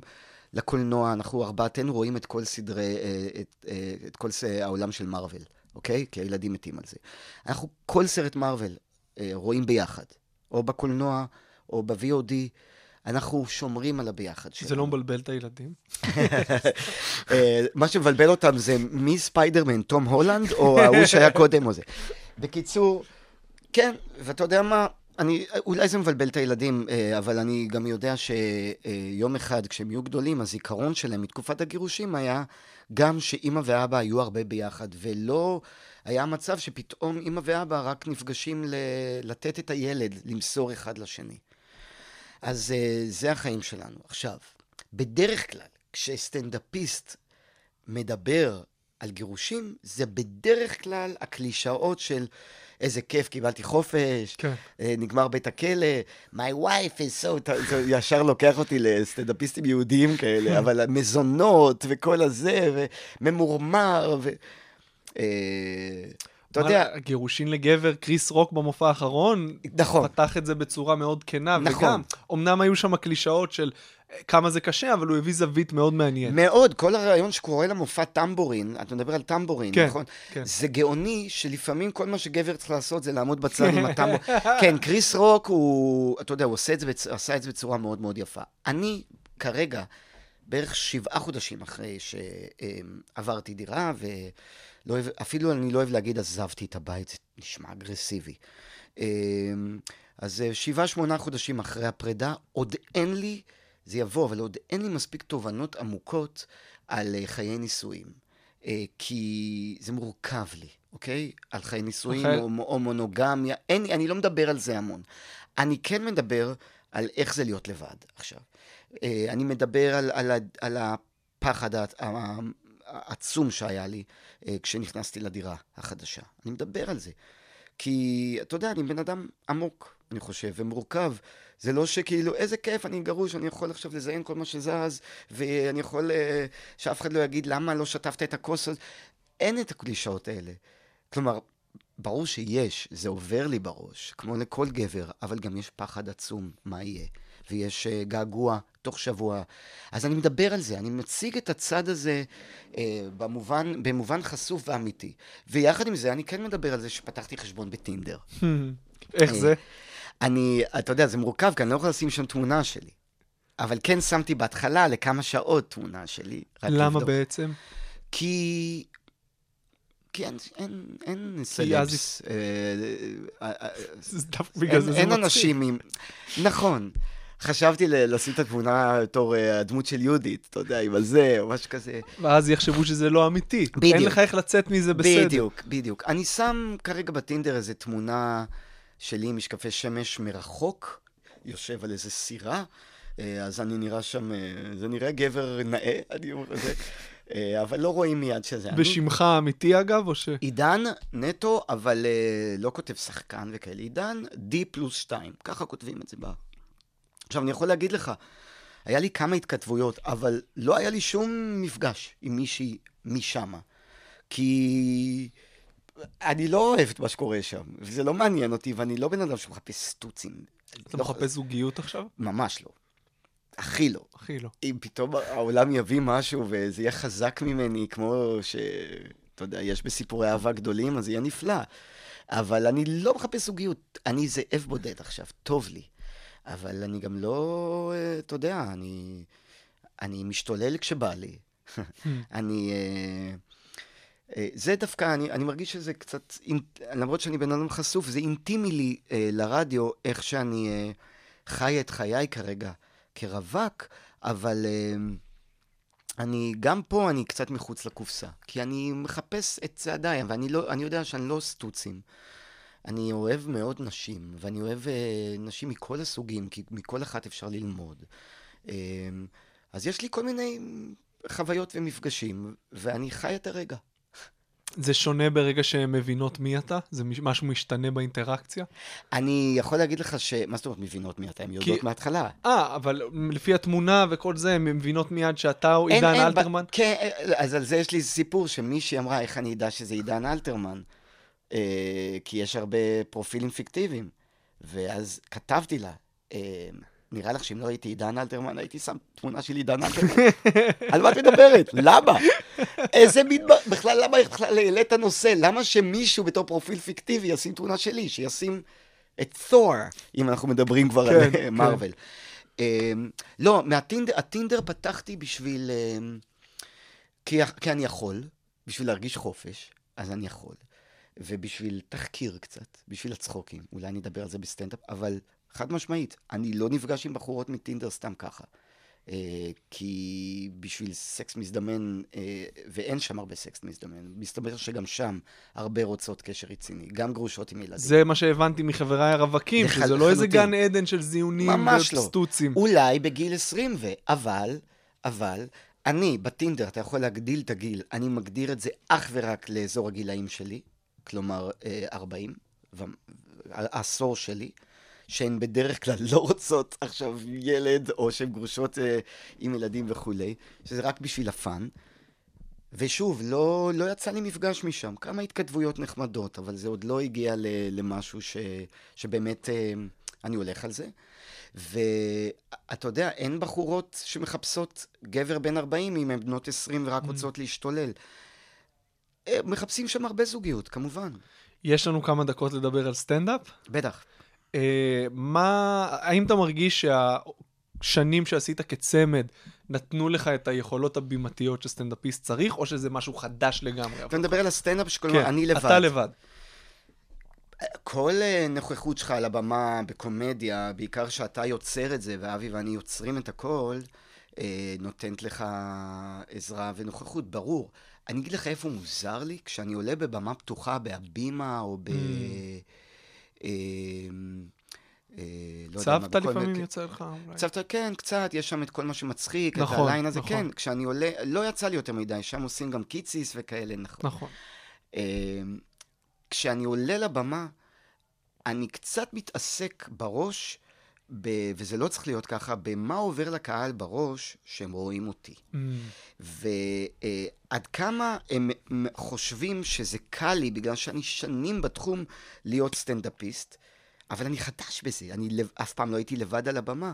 לקולנוע, אנחנו ארבעתנו רואים את כל סדרי, אה, את, אה, את כל העולם של מארוול, אוקיי? כי הילדים מתים על זה. אנחנו כל סרט מארוול אה, רואים ביחד, או בקולנוע, או ב-VOD. אנחנו שומרים על הביחד שלנו. זה לא מבלבל את הילדים? אה, מה שמבלבל אותם זה מי ספיידרמן, תום הולנד, או ההוא שהיה קודם או זה. בקיצור, כן, ואתה יודע מה, אני, אולי זה מבלבל את הילדים, אה, אבל אני גם יודע שיום אחד, כשהם יהיו גדולים, הזיכרון שלהם מתקופת הגירושים היה גם שאימא ואבא היו הרבה ביחד, ולא היה מצב שפתאום אימא ואבא רק נפגשים ל- לתת את הילד, למסור אחד לשני. אז אה, זה החיים שלנו. עכשיו, בדרך כלל, כשסטנדאפיסט מדבר על גירושים, זה בדרך כלל הקלישאות של איזה כיף, קיבלתי חופש, כן. אה, נגמר בית הכלא, my wife is so... זה ישר לוקח אותי לסטנדאפיסטים יהודיים כאלה, אבל מזונות וכל הזה, וממורמר, ו... אתה יודע, גירושין לגבר, קריס רוק במופע האחרון, נכון. פתח את זה בצורה מאוד כנה, נכון. וגם, אמנם היו שם קלישאות של אה, כמה זה קשה, אבל הוא הביא זווית מאוד מעניינת. מאוד, כל הרעיון שקורה למופע טמבורין, אתה מדבר על טמבורין, כן, נכון? כן. זה גאוני שלפעמים כל מה שגבר צריך לעשות זה לעמוד בצד עם הטמבורין. כן, קריס רוק הוא, אתה יודע, הוא עושה את זה, עשה את זה בצורה מאוד מאוד יפה. אני כרגע, בערך שבעה חודשים אחרי שעברתי דירה, ולא אוהב, אפילו אני לא אוהב להגיד עזבתי את הבית, זה נשמע אגרסיבי. אמ, אז אה, שבעה, שמונה חודשים אחרי הפרידה, עוד אין לי, זה יבוא, אבל עוד אין לי מספיק תובנות עמוקות על אה, חיי נישואים. אה, כי זה מורכב לי, אוקיי? על חיי נישואים אוקיי. או, או מונוגמיה, אין, אני לא מדבר על זה המון. אני כן מדבר על איך זה להיות לבד עכשיו. אני מדבר על, על, על הפחד העצום שהיה לי אה, כשנכנסתי לדירה החדשה. אני מדבר על זה. כי, אתה יודע, אני בן אדם עמוק, אני חושב, ומורכב. זה לא שכאילו, איזה כיף, אני גרוש, אני יכול עכשיו לזיין כל מה שזז, ואני יכול אה, שאף אחד לא יגיד, למה לא שטפת את הכוס הזאת? אין את הקלישאות האלה. כלומר, ברור שיש, זה עובר לי בראש, כמו לכל גבר, אבל גם יש פחד עצום, מה יהיה. ויש uh, געגוע תוך שבוע. אז אני מדבר על זה, אני מציג את הצד הזה uh, במובן, במובן חשוף ואמיתי. ויחד עם זה, אני כן מדבר על זה שפתחתי חשבון בטינדר. איך זה? אני, אתה יודע, זה מורכב, כי אני לא יכול לשים שם תמונה שלי. אבל כן שמתי בהתחלה לכמה שעות תמונה שלי. למה לבדוק. בעצם? כי... כי אין, אין, אין אז- סלבס. אה, אה, אה, דווקא בגלל אין, אין. אנשים עם... נכון. חשבתי לשים את התמונה בתור אה, הדמות של יהודית, אתה יודע, עם הזה, או משהו כזה. ואז יחשבו שזה לא אמיתי. בדיוק. אין לך איך לצאת מזה בסדר. בדיוק, בדיוק. אני שם כרגע בטינדר איזה תמונה שלי עם משקפי שמש מרחוק, יושב על איזה סירה, אה, אז אני נראה שם, אה, זה נראה גבר נאה, אני אומר את זה, אבל לא רואים מיד שזה אני. ושמך האמיתי אגב, או ש... עידן נטו, אבל לא כותב שחקן וכאלה. עידן D פלוס 2, ככה כותבים את זה ב... עכשיו, אני יכול להגיד לך, היה לי כמה התכתבויות, אבל לא היה לי שום מפגש עם מישהי משמה. כי אני לא אוהב את מה שקורה שם, וזה לא מעניין אותי, ואני לא בן אדם שמחפש סטוצים. אתה לא- מחפש זוגיות עכשיו? ממש לא. הכי לא. הכי לא. אם פתאום העולם יביא משהו וזה יהיה חזק ממני, כמו ש... אתה יודע, יש בסיפורי אהבה גדולים, אז זה יהיה נפלא. אבל אני לא מחפש זוגיות. אני זאב בודד עכשיו, טוב לי. אבל אני גם לא, אה, אתה יודע, אני, אני משתולל כשבא לי. אני... אה, אה, זה דווקא, אני, אני מרגיש שזה קצת, למרות שאני בן אדם חשוף, זה אינטימי לי אה, לרדיו, איך שאני אה, חי את חיי כרגע כרווק, אבל אה, אני, גם פה אני קצת מחוץ לקופסה, כי אני מחפש את צעדיי, ואני לא, אני יודע שאני לא סטוצים. אני אוהב מאוד נשים, ואני אוהב אה, נשים מכל הסוגים, כי מכל אחת אפשר ללמוד. אה, אז יש לי כל מיני חוויות ומפגשים, ואני חי את הרגע. זה שונה ברגע שהן מבינות מי אתה? זה מש- משהו משתנה באינטראקציה? אני יכול להגיד לך ש... מה זאת אומרת מבינות מי אתה? הן יודעות מההתחלה. אה, אבל לפי התמונה וכל זה, הן מבינות מיד שאתה או אין- עידן אין ב- אלתרמן? כן, אה, אז על זה יש לי סיפור שמישהי אמרה, איך אני אדע שזה עידן אלתרמן? אה, כי יש הרבה פרופילים פיקטיביים. ואז כתבתי לה, אה, נראה לך שאם לא הייתי עידן אלתרמן, הייתי שם תמונה של עידן אלתרמן? על מה את מדברת? למה? איזה מין... בכלל, למה בכלל העלית נושא? למה שמישהו בתור פרופיל פיקטיבי ישים תמונה שלי? שישים את תור, אם אנחנו מדברים כבר כן, על כן. אה, מארוול. אמ, לא, מהטינדר, הטינדר פתחתי בשביל... כי, כי אני יכול, בשביל להרגיש חופש, אז אני יכול. ובשביל תחקיר קצת, בשביל הצחוקים, אולי אני אדבר על זה בסטנדאפ, אבל חד משמעית, אני לא נפגש עם בחורות מטינדר סתם ככה. אה, כי בשביל סקס מזדמן, אה, ואין שם הרבה סקס מזדמן, מסתבר שגם שם הרבה רוצות קשר רציני, גם גרושות עם ילדים. זה מה שהבנתי מחבריי הרווקים, לח- שזה לא איזה. גן עדן של זיונים ממש לא. וסטוצים. אולי בגיל 20 ו... אבל, אבל, אני בטינדר, אתה יכול להגדיל את הגיל, אני מגדיר את זה אך ורק לאזור הגילאים שלי, כלומר אה, 40, ו- העשור שלי, שהן בדרך כלל לא רוצות עכשיו ילד, או שהן גרושות אה, עם ילדים וכולי, שזה רק בשביל הפאן. ושוב, לא, לא יצא לי מפגש משם. כמה התכתבויות נחמדות, אבל זה עוד לא הגיע ל, למשהו ש, שבאמת אה, אני הולך על זה. ואתה יודע, אין בחורות שמחפשות גבר בן 40 אם הן בנות 20 ורק רוצות להשתולל. אה, מחפשים שם הרבה זוגיות, כמובן. יש לנו כמה דקות לדבר על סטנדאפ. בטח. אה, מה, האם אתה מרגיש שהשנים שעשית כצמד נתנו לך את היכולות הבימתיות שסטנדאפיסט צריך, או שזה משהו חדש לגמרי? אתה מדבר על הסטנדאפ שכל כן, אני לבד. אתה לבד. כל אה, נוכחות שלך על הבמה בקומדיה, בעיקר שאתה יוצר את זה, ואבי ואני יוצרים את הכל, אה, נותנת לך עזרה ונוכחות, ברור. אני אגיד לך איפה מוזר לי, כשאני עולה בבמה פתוחה בהבימה, או ב... אה, לא צוותא לפעמים יוצא לך אולי. צוותא, כן, קצת, יש שם את כל מה שמצחיק, את נכון, הליין הזה, נכון. כן, כשאני עולה, לא יצא לי יותר מדי, שם עושים גם קיציס וכאלה, נכון. נכון. אה, כשאני עולה לבמה, אני קצת מתעסק בראש, ב, וזה לא צריך להיות ככה, במה עובר לקהל בראש שהם רואים אותי. Mm, ועד כמה הם חושבים שזה קל לי, בגלל שאני שנים בתחום להיות סטנדאפיסט, אבל אני חדש בזה, אני לב, אף פעם לא הייתי לבד על הבמה.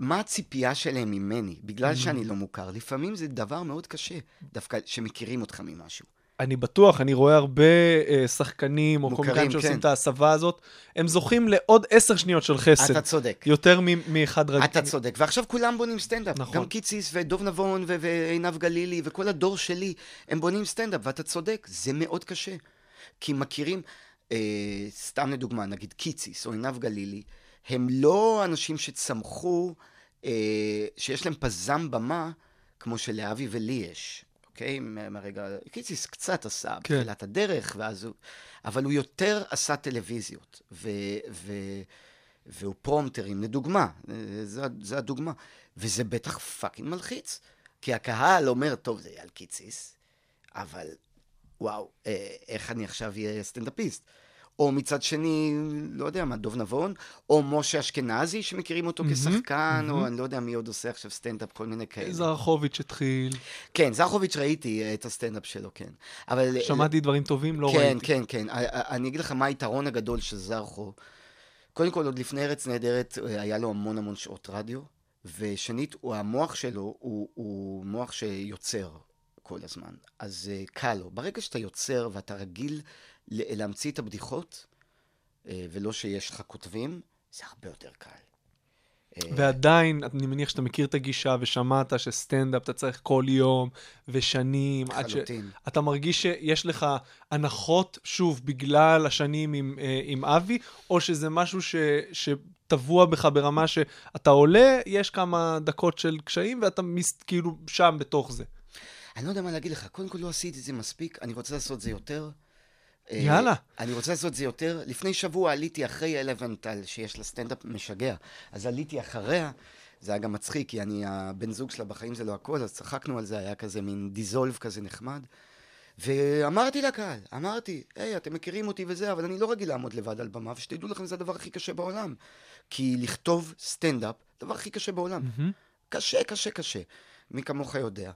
מה הציפייה שלהם ממני? בגלל שאני לא מוכר. לפעמים זה דבר מאוד קשה, דווקא שמכירים אותך ממשהו. אני בטוח, אני רואה הרבה אה, שחקנים או קומיקאים שעושים כן. את ההסבה הזאת, הם זוכים לעוד עשר שניות של חסד. אתה צודק. יותר מ- מאחד רגיל. אתה צודק, ועכשיו כולם בונים סטנדאפ. נכון. גם קיציס ודוב נבון ו- ועינב גלילי וכל הדור שלי, הם בונים סטנדאפ, ואתה צודק, זה מאוד קשה. כי מכירים, אה, סתם לדוגמה, נגיד קיציס או עינב גלילי, הם לא אנשים שצמחו, אה, שיש להם פזם במה, כמו שלאבי ולי יש. אוקיי? מה- מהרגע... קיציס קצת עשה כן. בתחילת הדרך, ואז הוא... אבל הוא יותר עשה טלוויזיות. ו... ו... והוא פרומטרים, לדוגמה, זו, זו הדוגמה. וזה בטח fucking מלחיץ. כי הקהל אומר, טוב, זה יהיה אלי קיציס, אבל וואו, אה, איך אני עכשיו אהיה סטנדאפיסט? או מצד שני, לא יודע מה, דוב נבון, או משה אשכנזי, שמכירים אותו כשחקן, או אני לא יודע מי עוד עושה עכשיו סטנדאפ, כל מיני כאלה. זרחוביץ' התחיל, כן, זרחוביץ' ראיתי אה, את הסטנדאפ שלו, כן. אבל... שמעתי דברים טובים, לא כן, ראיתי. כן, כן. א- אני אגיד לך מה היתרון הגדול של זרחו. קודם כל, עוד לפני ארץ נהדרת, אה, היה לו המון המון שעות רדיו, ושנית, הוא- המוח שלו הוא, הוא מוח שיוצר כל הזמן. אז קל לו. ברגע שאתה יוצר ואתה רגיל להמציא את הבדיחות, uh, ולא שיש לך כותבים, זה הרבה יותר קל. אה, ועדיין, אני מניח שאתה מכיר את הגישה ושמעת שסטנדאפ אתה צריך כל יום ושנים. עד ש... אתה מרגיש שיש לך הנחות, שוב, בגלל השנים עם, אה, עם אבי, או שזה משהו ש... שטבוע בך ברמה שאתה עולה, יש כמה דקות של קשיים, ואתה מס... כאילו שם בתוך זה. אני לא יודע מה להגיד לך. קודם כל לא עשיתי את זה מספיק, אני רוצה לעשות את זה יותר, אה, יאללה. אני רוצה לעשות את זה יותר. לפני שבוע עליתי אחרי אלוונטל, שיש לה סטנדאפ משגע. אז עליתי אחריה, זה היה גם מצחיק, כי אני הבן זוג שלה בחיים זה לא הכל, אז צחקנו על זה, היה כזה מין דיזולב כזה נחמד. ואמרתי לקהל, אמרתי, היי, אתם מכירים אותי וזה, אבל אני לא רגיל לעמוד לבד על במה, ושתדעו לכם, זה הדבר הכי קשה בעולם. כי לכתוב סטנדאפ, הדבר הכי קשה בעולם. קשה, קשה, קשה. מי כמוך יודע.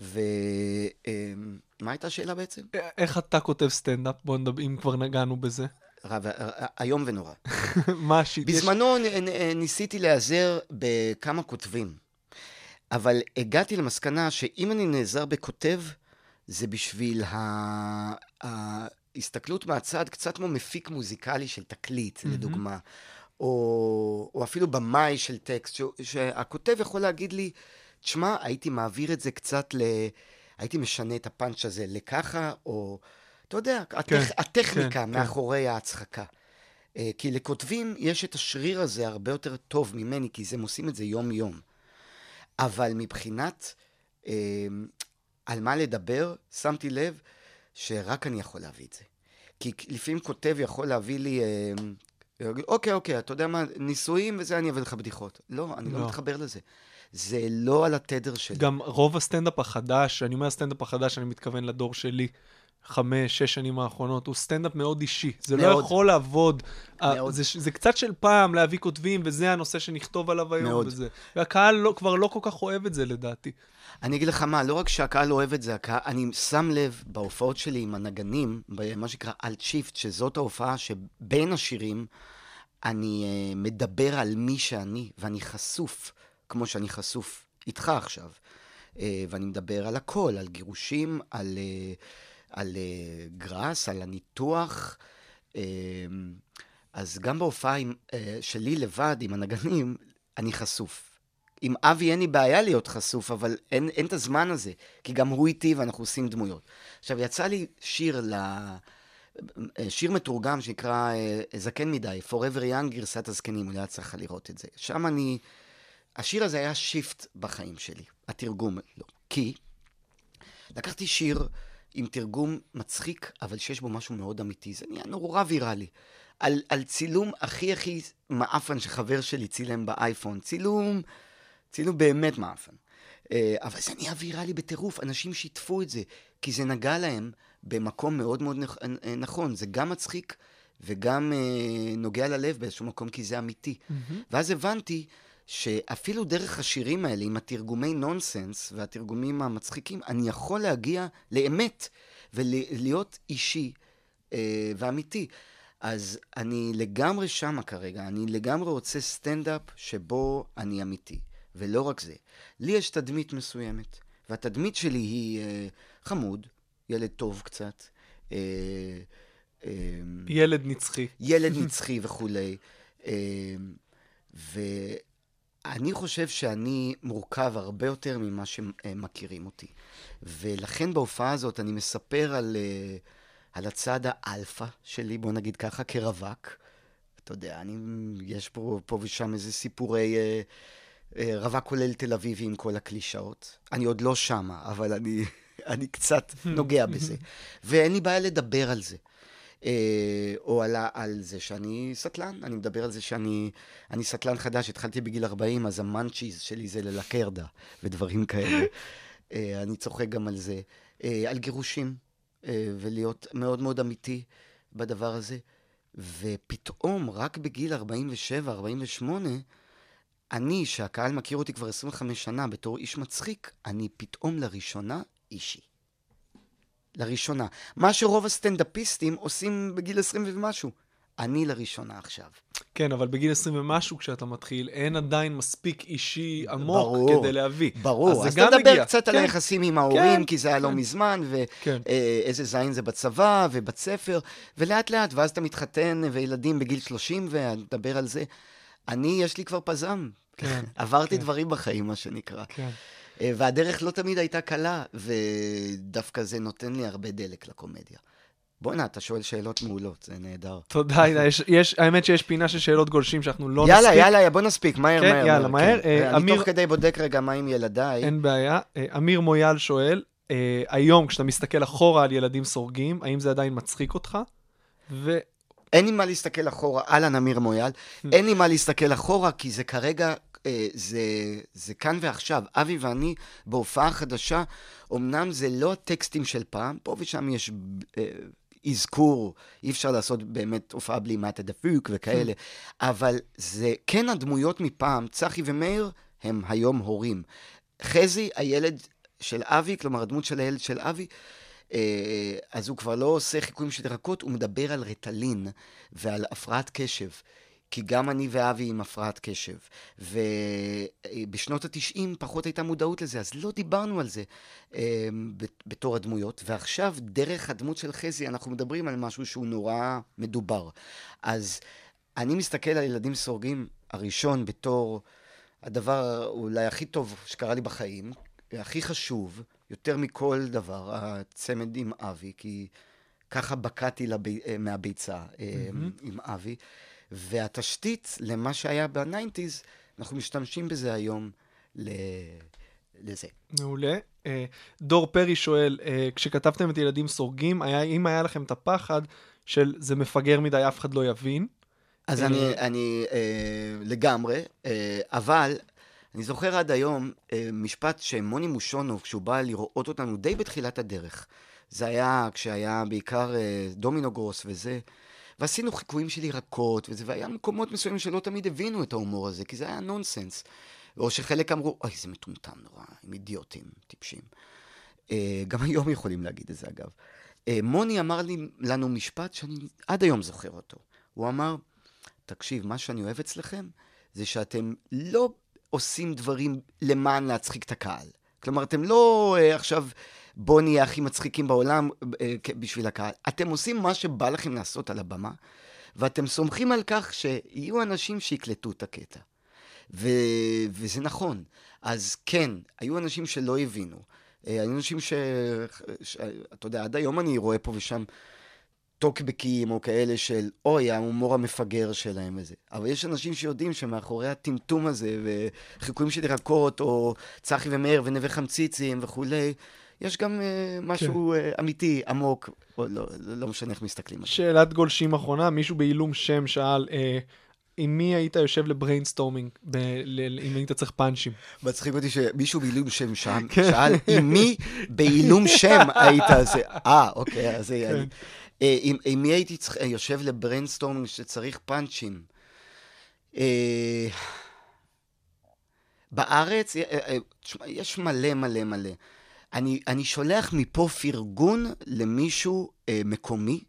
ומה הייתה השאלה בעצם? איך אתה כותב סטנדאפ? בוא נדבר, אם כבר נגענו בזה. רב, איום ונורא. מה ה shit? יש- בזמנו ניסיתי להיעזר בכמה כותבים, אבל הגעתי למסקנה שאם אני נעזר בכותב, זה בשביל ה- ההסתכלות מהצד, קצת כמו מפיק מוזיקלי של תקליט, לדוגמה, או, או אפילו במאי של טקסט, ש- שהכותב יכול להגיד לי, תשמע, הייתי מעביר את זה קצת ל... הייתי משנה את הפאנץ' הזה לככה, או... אתה יודע, הטכ... כן, הטכניקה כן, כן. מאחורי ההצחקה. אה, כי לכותבים יש את השריר הזה הרבה יותר טוב ממני, כי הם עושים את זה יום-יום. אבל מבחינת אה, על מה לדבר, שמתי לב שרק אני יכול להביא את זה. כי לפעמים כותב יכול להביא לי, אה, אוקיי, אוקיי, אתה יודע מה, נישואים וזה, אני אביא לך בדיחות. לא, אני לא, לא. מתחבר לזה. זה לא על התדר שלי. גם רוב הסטנדאפ החדש, אני אומר הסטנדאפ החדש, אני מתכוון לדור שלי, חמש, שש שנים האחרונות, הוא סטנדאפ מאוד אישי. זה לא מאוד. יכול לעבוד. אה, מאוד. זה, זה קצת של פעם להביא כותבים, וזה הנושא שנכתוב עליו היום. מאוד. וזה. והקהל לא, כבר לא כל כך אוהב את זה, לדעתי. אני אגיד לך מה, לא רק שהקהל אוהב את זה, הקהל, אני שם לב בהופעות שלי עם הנגנים, במה שנקרא אלט שיפט, שזאת ההופעה שבין השירים אני uh, מדבר על מי שאני, ואני חשוף, כמו שאני חשוף איתך עכשיו. Uh, ואני מדבר על הכל, על גירושים, על, uh, על uh, גראס, על הניתוח. אז גם בהופעה עם, שלי לבד, עם הנגנים, אני חשוף. עם אבי אין לי בעיה להיות חשוף, אבל אין, אין את הזמן הזה, כי גם הוא איתי ואנחנו עושים דמויות. עכשיו, יצא לי שיר ל... שיר מתורגם שנקרא אה, זקן מדי, Forever Young, גרסת הזקנים, אולי את צריכה לראות את זה. שם אני... השיר הזה היה שיפט בחיים שלי, התרגום לא. כי לקחתי שיר עם תרגום מצחיק, אבל שיש בו משהו מאוד אמיתי. זה נהיה נורא ויראלי. על, על צילום הכי הכי מעפן שחבר שלי צילם באייפון. צילום, צילום באמת מעפן. אה, אבל זה נהיה ויראלי בטירוף, אנשים שיתפו את זה, כי זה נגע להם במקום מאוד מאוד נכ- אה, נכון. זה גם מצחיק וגם אה, נוגע ללב באיזשהו מקום, כי זה אמיתי. ואז הבנתי שאפילו דרך השירים האלה, עם התרגומי נונסנס והתרגומים המצחיקים, אני יכול להגיע לאמת ולהיות אישי אה, ואמיתי. אז אני לגמרי שמה כרגע, אני לגמרי רוצה סטנדאפ שבו אני אמיתי. ולא רק זה, לי יש תדמית מסוימת, והתדמית שלי היא אה, חמוד, ילד טוב קצת, אה, אה, ילד נצחי. ילד נצחי וכולי. אה, ואני חושב שאני מורכב הרבה יותר ממה שמכירים אותי. ולכן בהופעה הזאת אני מספר על, אה, על הצד האלפא שלי, בוא נגיד ככה, כרווק. אתה יודע, אני, יש פה, פה ושם איזה סיפורי אה, אה, רווק כולל תל אביבי עם כל הקלישאות. אני עוד לא שמה, אבל אני, אני קצת נוגע בזה. ואין לי בעיה לדבר על זה. אה, או על, על זה שאני סטלן, אני מדבר על זה שאני אני סטלן חדש, התחלתי בגיל 40, אז המאנצ'יז שלי זה ללקרדה ודברים כאלה. אה, אני צוחק גם על זה. אה, על גירושים, ולהיות מאוד מאוד אמיתי בדבר הזה. ופתאום, רק בגיל 47, 48, אני, שהקהל מכיר אותי כבר 25 שנה בתור איש מצחיק, אני פתאום לראשונה אישי. לראשונה. מה שרוב הסטנדאפיסטים עושים בגיל 20 ומשהו. אני לראשונה עכשיו. כן, אבל בגיל 20 ומשהו, כשאתה מתחיל, אין עדיין מספיק אישי עמוק ברור, כדי להביא. ברור, אז גם תדבר מגיע. קצת על כן. היחסים עם ההורים, כן, כי זה היה לא כן. מזמן, כן. ואיזה זין זה בצבא, ובית ספר, ולאט לאט, ואז אתה מתחתן, וילדים בגיל 30, ונדבר על זה. אני, יש לי כבר פזם. כן, עברתי כן. דברים בחיים, מה שנקרא. כן. אה, והדרך לא תמיד הייתה קלה, ודווקא זה נותן לי הרבה דלק לקומדיה. בואנה, אתה שואל שאלות מעולות, זה נהדר. תודה. יש- יש, האמת שיש פינה של שאלות גולשים שאנחנו לא יאללה, נספיק. יאללה, בוא נספיק, מהר, כן, מהר. יאללה, מהר. כן. אה, אני אמיר- תוך כדי בודק רגע מה עם ילדיי. אין בעיה. אה, אמיר מויאל שואל, אה, היום, כשאתה מסתכל אחורה על ילדים סורגים, האם זה עדיין מצחיק אותך? ו... אין לי מה להסתכל אחורה, אהלן אמיר מויאל, אין לי מה להסתכל אחורה, כי זה כרגע, זה, זה כאן ועכשיו. אבי ואני בהופעה חדשה, אמנם זה לא הטקסטים של פעם, פה ושם יש אה, אזכור, אי אפשר לעשות באמת הופעה בלי מטה דפוק וכאלה, אבל זה כן הדמויות מפעם, צחי ומאיר, הם היום הורים. חזי, הילד של אבי, כלומר הדמות של הילד של אבי, אה, אז הוא כבר לא עושה חיקויים של ירקות, הוא מדבר על רטלין ועל הפרעת קשב. כי גם אני ואבי עם הפרעת קשב. ובשנות התשעים פחות הייתה מודעות לזה, אז לא דיברנו על זה אה, בתור הדמויות. ועכשיו, דרך הדמות של חזי, אנחנו מדברים על משהו שהוא נורא מדובר. אז אני מסתכל על ילדים סורגים הראשון בתור הדבר אולי הכי טוב שקרה לי בחיים, הכי חשוב, יותר מכל דבר, הצמד עם אבי, כי ככה בקעתי לב... מהביצה mm-hmm. עם אבי. והתשתית למה שהיה בניינטיז, אנחנו משתמשים בזה היום ל... לזה. מעולה. אה, דור פרי שואל, אה, כשכתבתם את ילדים סורגים, היה, אם היה לכם את הפחד של זה מפגר מדי, אף אחד לא יבין? אז אני, אני אה, לגמרי, אה, אבל אני זוכר עד היום אה, משפט שמוני מושונוב, כשהוא בא לראות אותנו די בתחילת הדרך, זה היה כשהיה בעיקר אה, דומינו גרוס וזה, ועשינו חיקויים של ירקות וזה, והיה מקומות מסוימים שלא תמיד הבינו את ההומור הזה, כי זה היה נונסנס. או שחלק אמרו, אוי, זה מטומטם נורא, הם אידיוטים, טיפשים. אה, גם היום יכולים להגיד את זה, אגב. אה, מוני אמר לי, לנו משפט שאני עד היום זוכר אותו. הוא אמר, תקשיב, מה שאני אוהב אצלכם, זה שאתם לא עושים דברים למען להצחיק את הקהל. כלומר, אתם לא אה, עכשיו, בואו נהיה הכי מצחיקים בעולם אה, בשביל הקהל. אתם עושים מה שבא לכם לעשות על הבמה, ואתם סומכים על כך שיהיו אנשים שיקלטו את הקטע. ו... וזה נכון. אז כן, היו אנשים שלא הבינו. אה, היו אנשים ש... ש... אתה יודע, עד היום אני רואה פה ושם טוקבקים או כאלה של, אוי, ההומור המפגר שלהם וזה. אבל יש אנשים שיודעים שמאחורי הטמטום הזה, וחיקויים של ירקות, או צחי ומאיר ונווה חמציצים וכולי, יש גם uh, משהו כן. uh, אמיתי, עמוק, או לא, לא משנה איך מסתכלים על זה. שאלת גולשים אחרונה, מישהו בעילום שם שאל, uh, עם מי היית יושב ל brainstorming, ב- ל- אם היית צריך פאנצ'ים? מצחיק אותי שמישהו בעילום שם שם שאל, עם מי בעילום שם היית זה? אה, אוקיי, אז זה... אני- אה, עם עם מי הייתי צריך- יושב ל brainstorming שצריך פאנצ'ים? אה, בארץ, אה, אה, יש מלא מלא מלא. אני, אני שולח מפה פרגון למישהו אה, מקומי,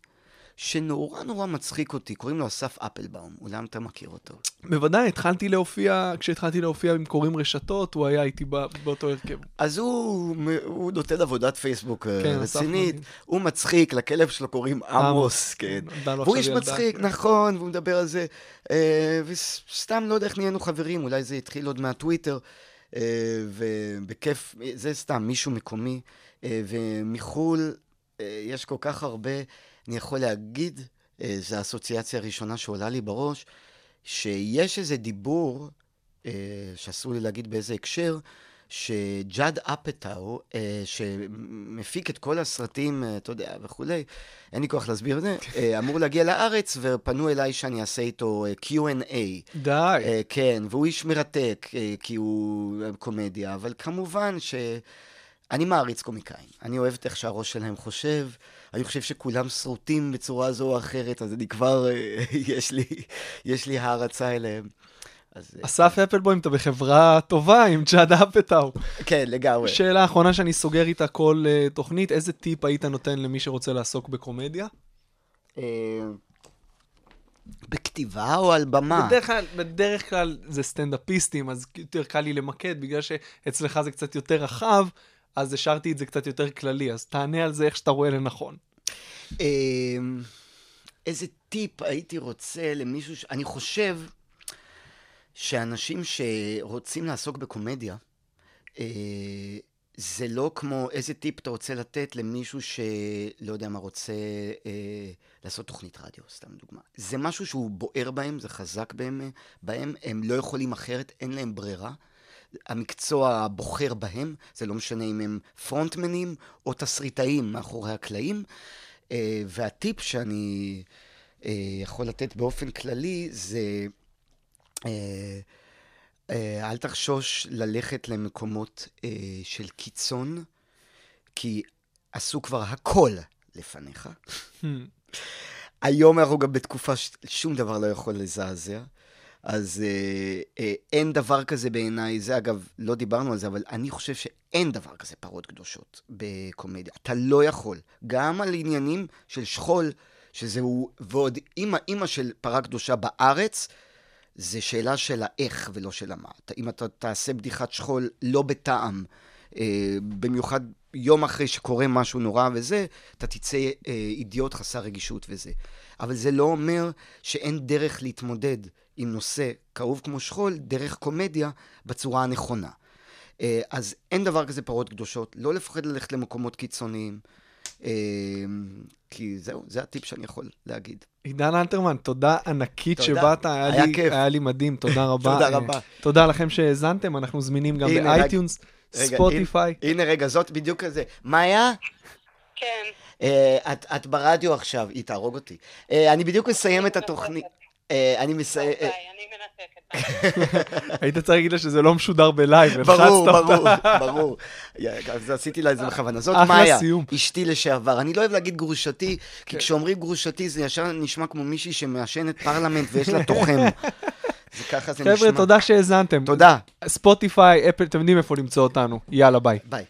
שנורא נורא מצחיק אותי, קוראים לו אסף אפלבאום, אולי אתה מכיר אותו. בוודאי, התחלתי להופיע, כשהתחלתי להופיע עם קוראים רשתות, הוא היה איתי בא- באותו הרכב. אז הוא, הוא נותן עבודת פייסבוק אה, כן, רצינית. הוא מצחיק, לכלב שלו קוראים עמוס, כן. לו והוא איש. מצחיק, נכון, והוא מדבר על זה, אה, וסתם לא יודע איך נהיינו חברים, אולי זה התחיל עוד מהטוויטר, ובכיף, זה סתם מישהו מקומי, אה, ומחו"ל אה, יש כל כך הרבה, אני יכול להגיד, אה, זו האסוציאציה הראשונה שעולה לי בראש, שיש איזה דיבור, אה, שאסור לי להגיד באיזה הקשר, שג'אד אפטאו, אה, שמפיק את כל הסרטים, אה, אתה יודע, וכולי, אין לי כוח להסביר את זה, אה, אמור להגיע לארץ, ופנו אליי שאני אעשה איתו אה, Q&A. די. אה, כן, והוא איש מרתק, אה, כי הוא אה, קומדיה, אבל כמובן ש... אני מעריץ קומיקאים. אני אוהב את איך שהראש שלהם חושב. אני חושב שכולם שרוטים בצורה זו או אחרת, אז אני כבר, אה, יש לי, יש לי הערצה אליהם. אז אה, אסף אפלבוים, אתה בחברה טובה עם ג'אד אפטאו. כן, לגמרי. שאלה אחרונה שאני סוגר איתה כל uh, תוכנית, איזה טיפ היית נותן למי שרוצה לעסוק בקומדיה? אה, בכתיבה או על במה? בדרך כלל, בדרך כלל זה סטנדאפיסטים, אז יותר קל לי למקד, בגלל שאצלך זה קצת יותר רחב, אז השארתי את זה קצת יותר כללי, אז תענה על זה איך שאתה רואה לנכון. אה, איזה טיפ הייתי רוצה למישהו ש... אני חושב שאנשים שרוצים לעסוק בקומדיה, אה, זה לא כמו איזה טיפ אתה רוצה לתת למישהו שלא יודע מה רוצה אה, לעשות תוכנית רדיו, סתם דוגמה. זה משהו שהוא בוער בהם, זה חזק בהם, בהם הם לא יכולים אחרת, אין להם ברירה. המקצוע בוחר בהם, זה לא משנה אם הם פרונטמנים או תסריטאים מאחורי הקלעים. אה, והטיפ שאני אה, יכול לתת באופן כללי זה... אה, אה, אל תחשוש ללכת למקומות אה, של קיצון, כי עשו כבר הכל לפניך. היום אנחנו גם בתקופה ששום דבר לא יכול לזעזע. אז אה, אה, אין דבר כזה בעיניי, זה אגב, לא דיברנו על זה, אבל אני חושב שאין דבר כזה פרות קדושות בקומדיה. אתה לא יכול. גם על עניינים של שכול, שזהו, ועוד אימא, אימא של פרה קדושה בארץ, זה שאלה של האיך ולא של המה. אם אתה תעשה בדיחת שכול לא בטעם, אה, במיוחד יום אחרי שקורה משהו נורא וזה, אתה תצא אה, אידיוט חסר רגישות וזה. אבל זה לא אומר שאין דרך להתמודד עם נושא כאוב כמו שכול, דרך קומדיה, בצורה הנכונה. אה, אז אין דבר כזה פרות קדושות, לא לפחד ללכת למקומות קיצוניים, כי זהו, זה הטיפ שאני יכול להגיד. עידן אלתרמן, תודה ענקית תודה. שבאת, היה, היה לי, כיף. היה לי מדהים, תודה רבה. תודה רבה. תודה לכם שהאזנתם, אנחנו זמינים גם ב iTunes, Spotify. הנה, הנה רגע, זאת בדיוק כזה. מאיה? כן. אה, את, את ברדיו עכשיו, היא תהרוג אותי. אה, אני בדיוק מסיים את התוכנית. אה, אני מסיים... מנתקת. היית צריך להגיד לה שזה לא משודר בלייב, ברור, הלחצת ברור, אותה. ברור. יא, אז עשיתי לה את זה בכוונה. זאת מאיה. אשתי לשעבר. אני לא אוהב להגיד גרושתי, כן. כי כשאומרים גרושתי זה ישר נשמע כמו מישהי שמעשנת Parliament ויש לה תוחם. זה ככה זה נשמע. חבר'ה, תודה שהאזנתם. תודה. Spotify, Apple, אתם יודעים איפה למצוא אותנו. יאללה, ביי. ביי.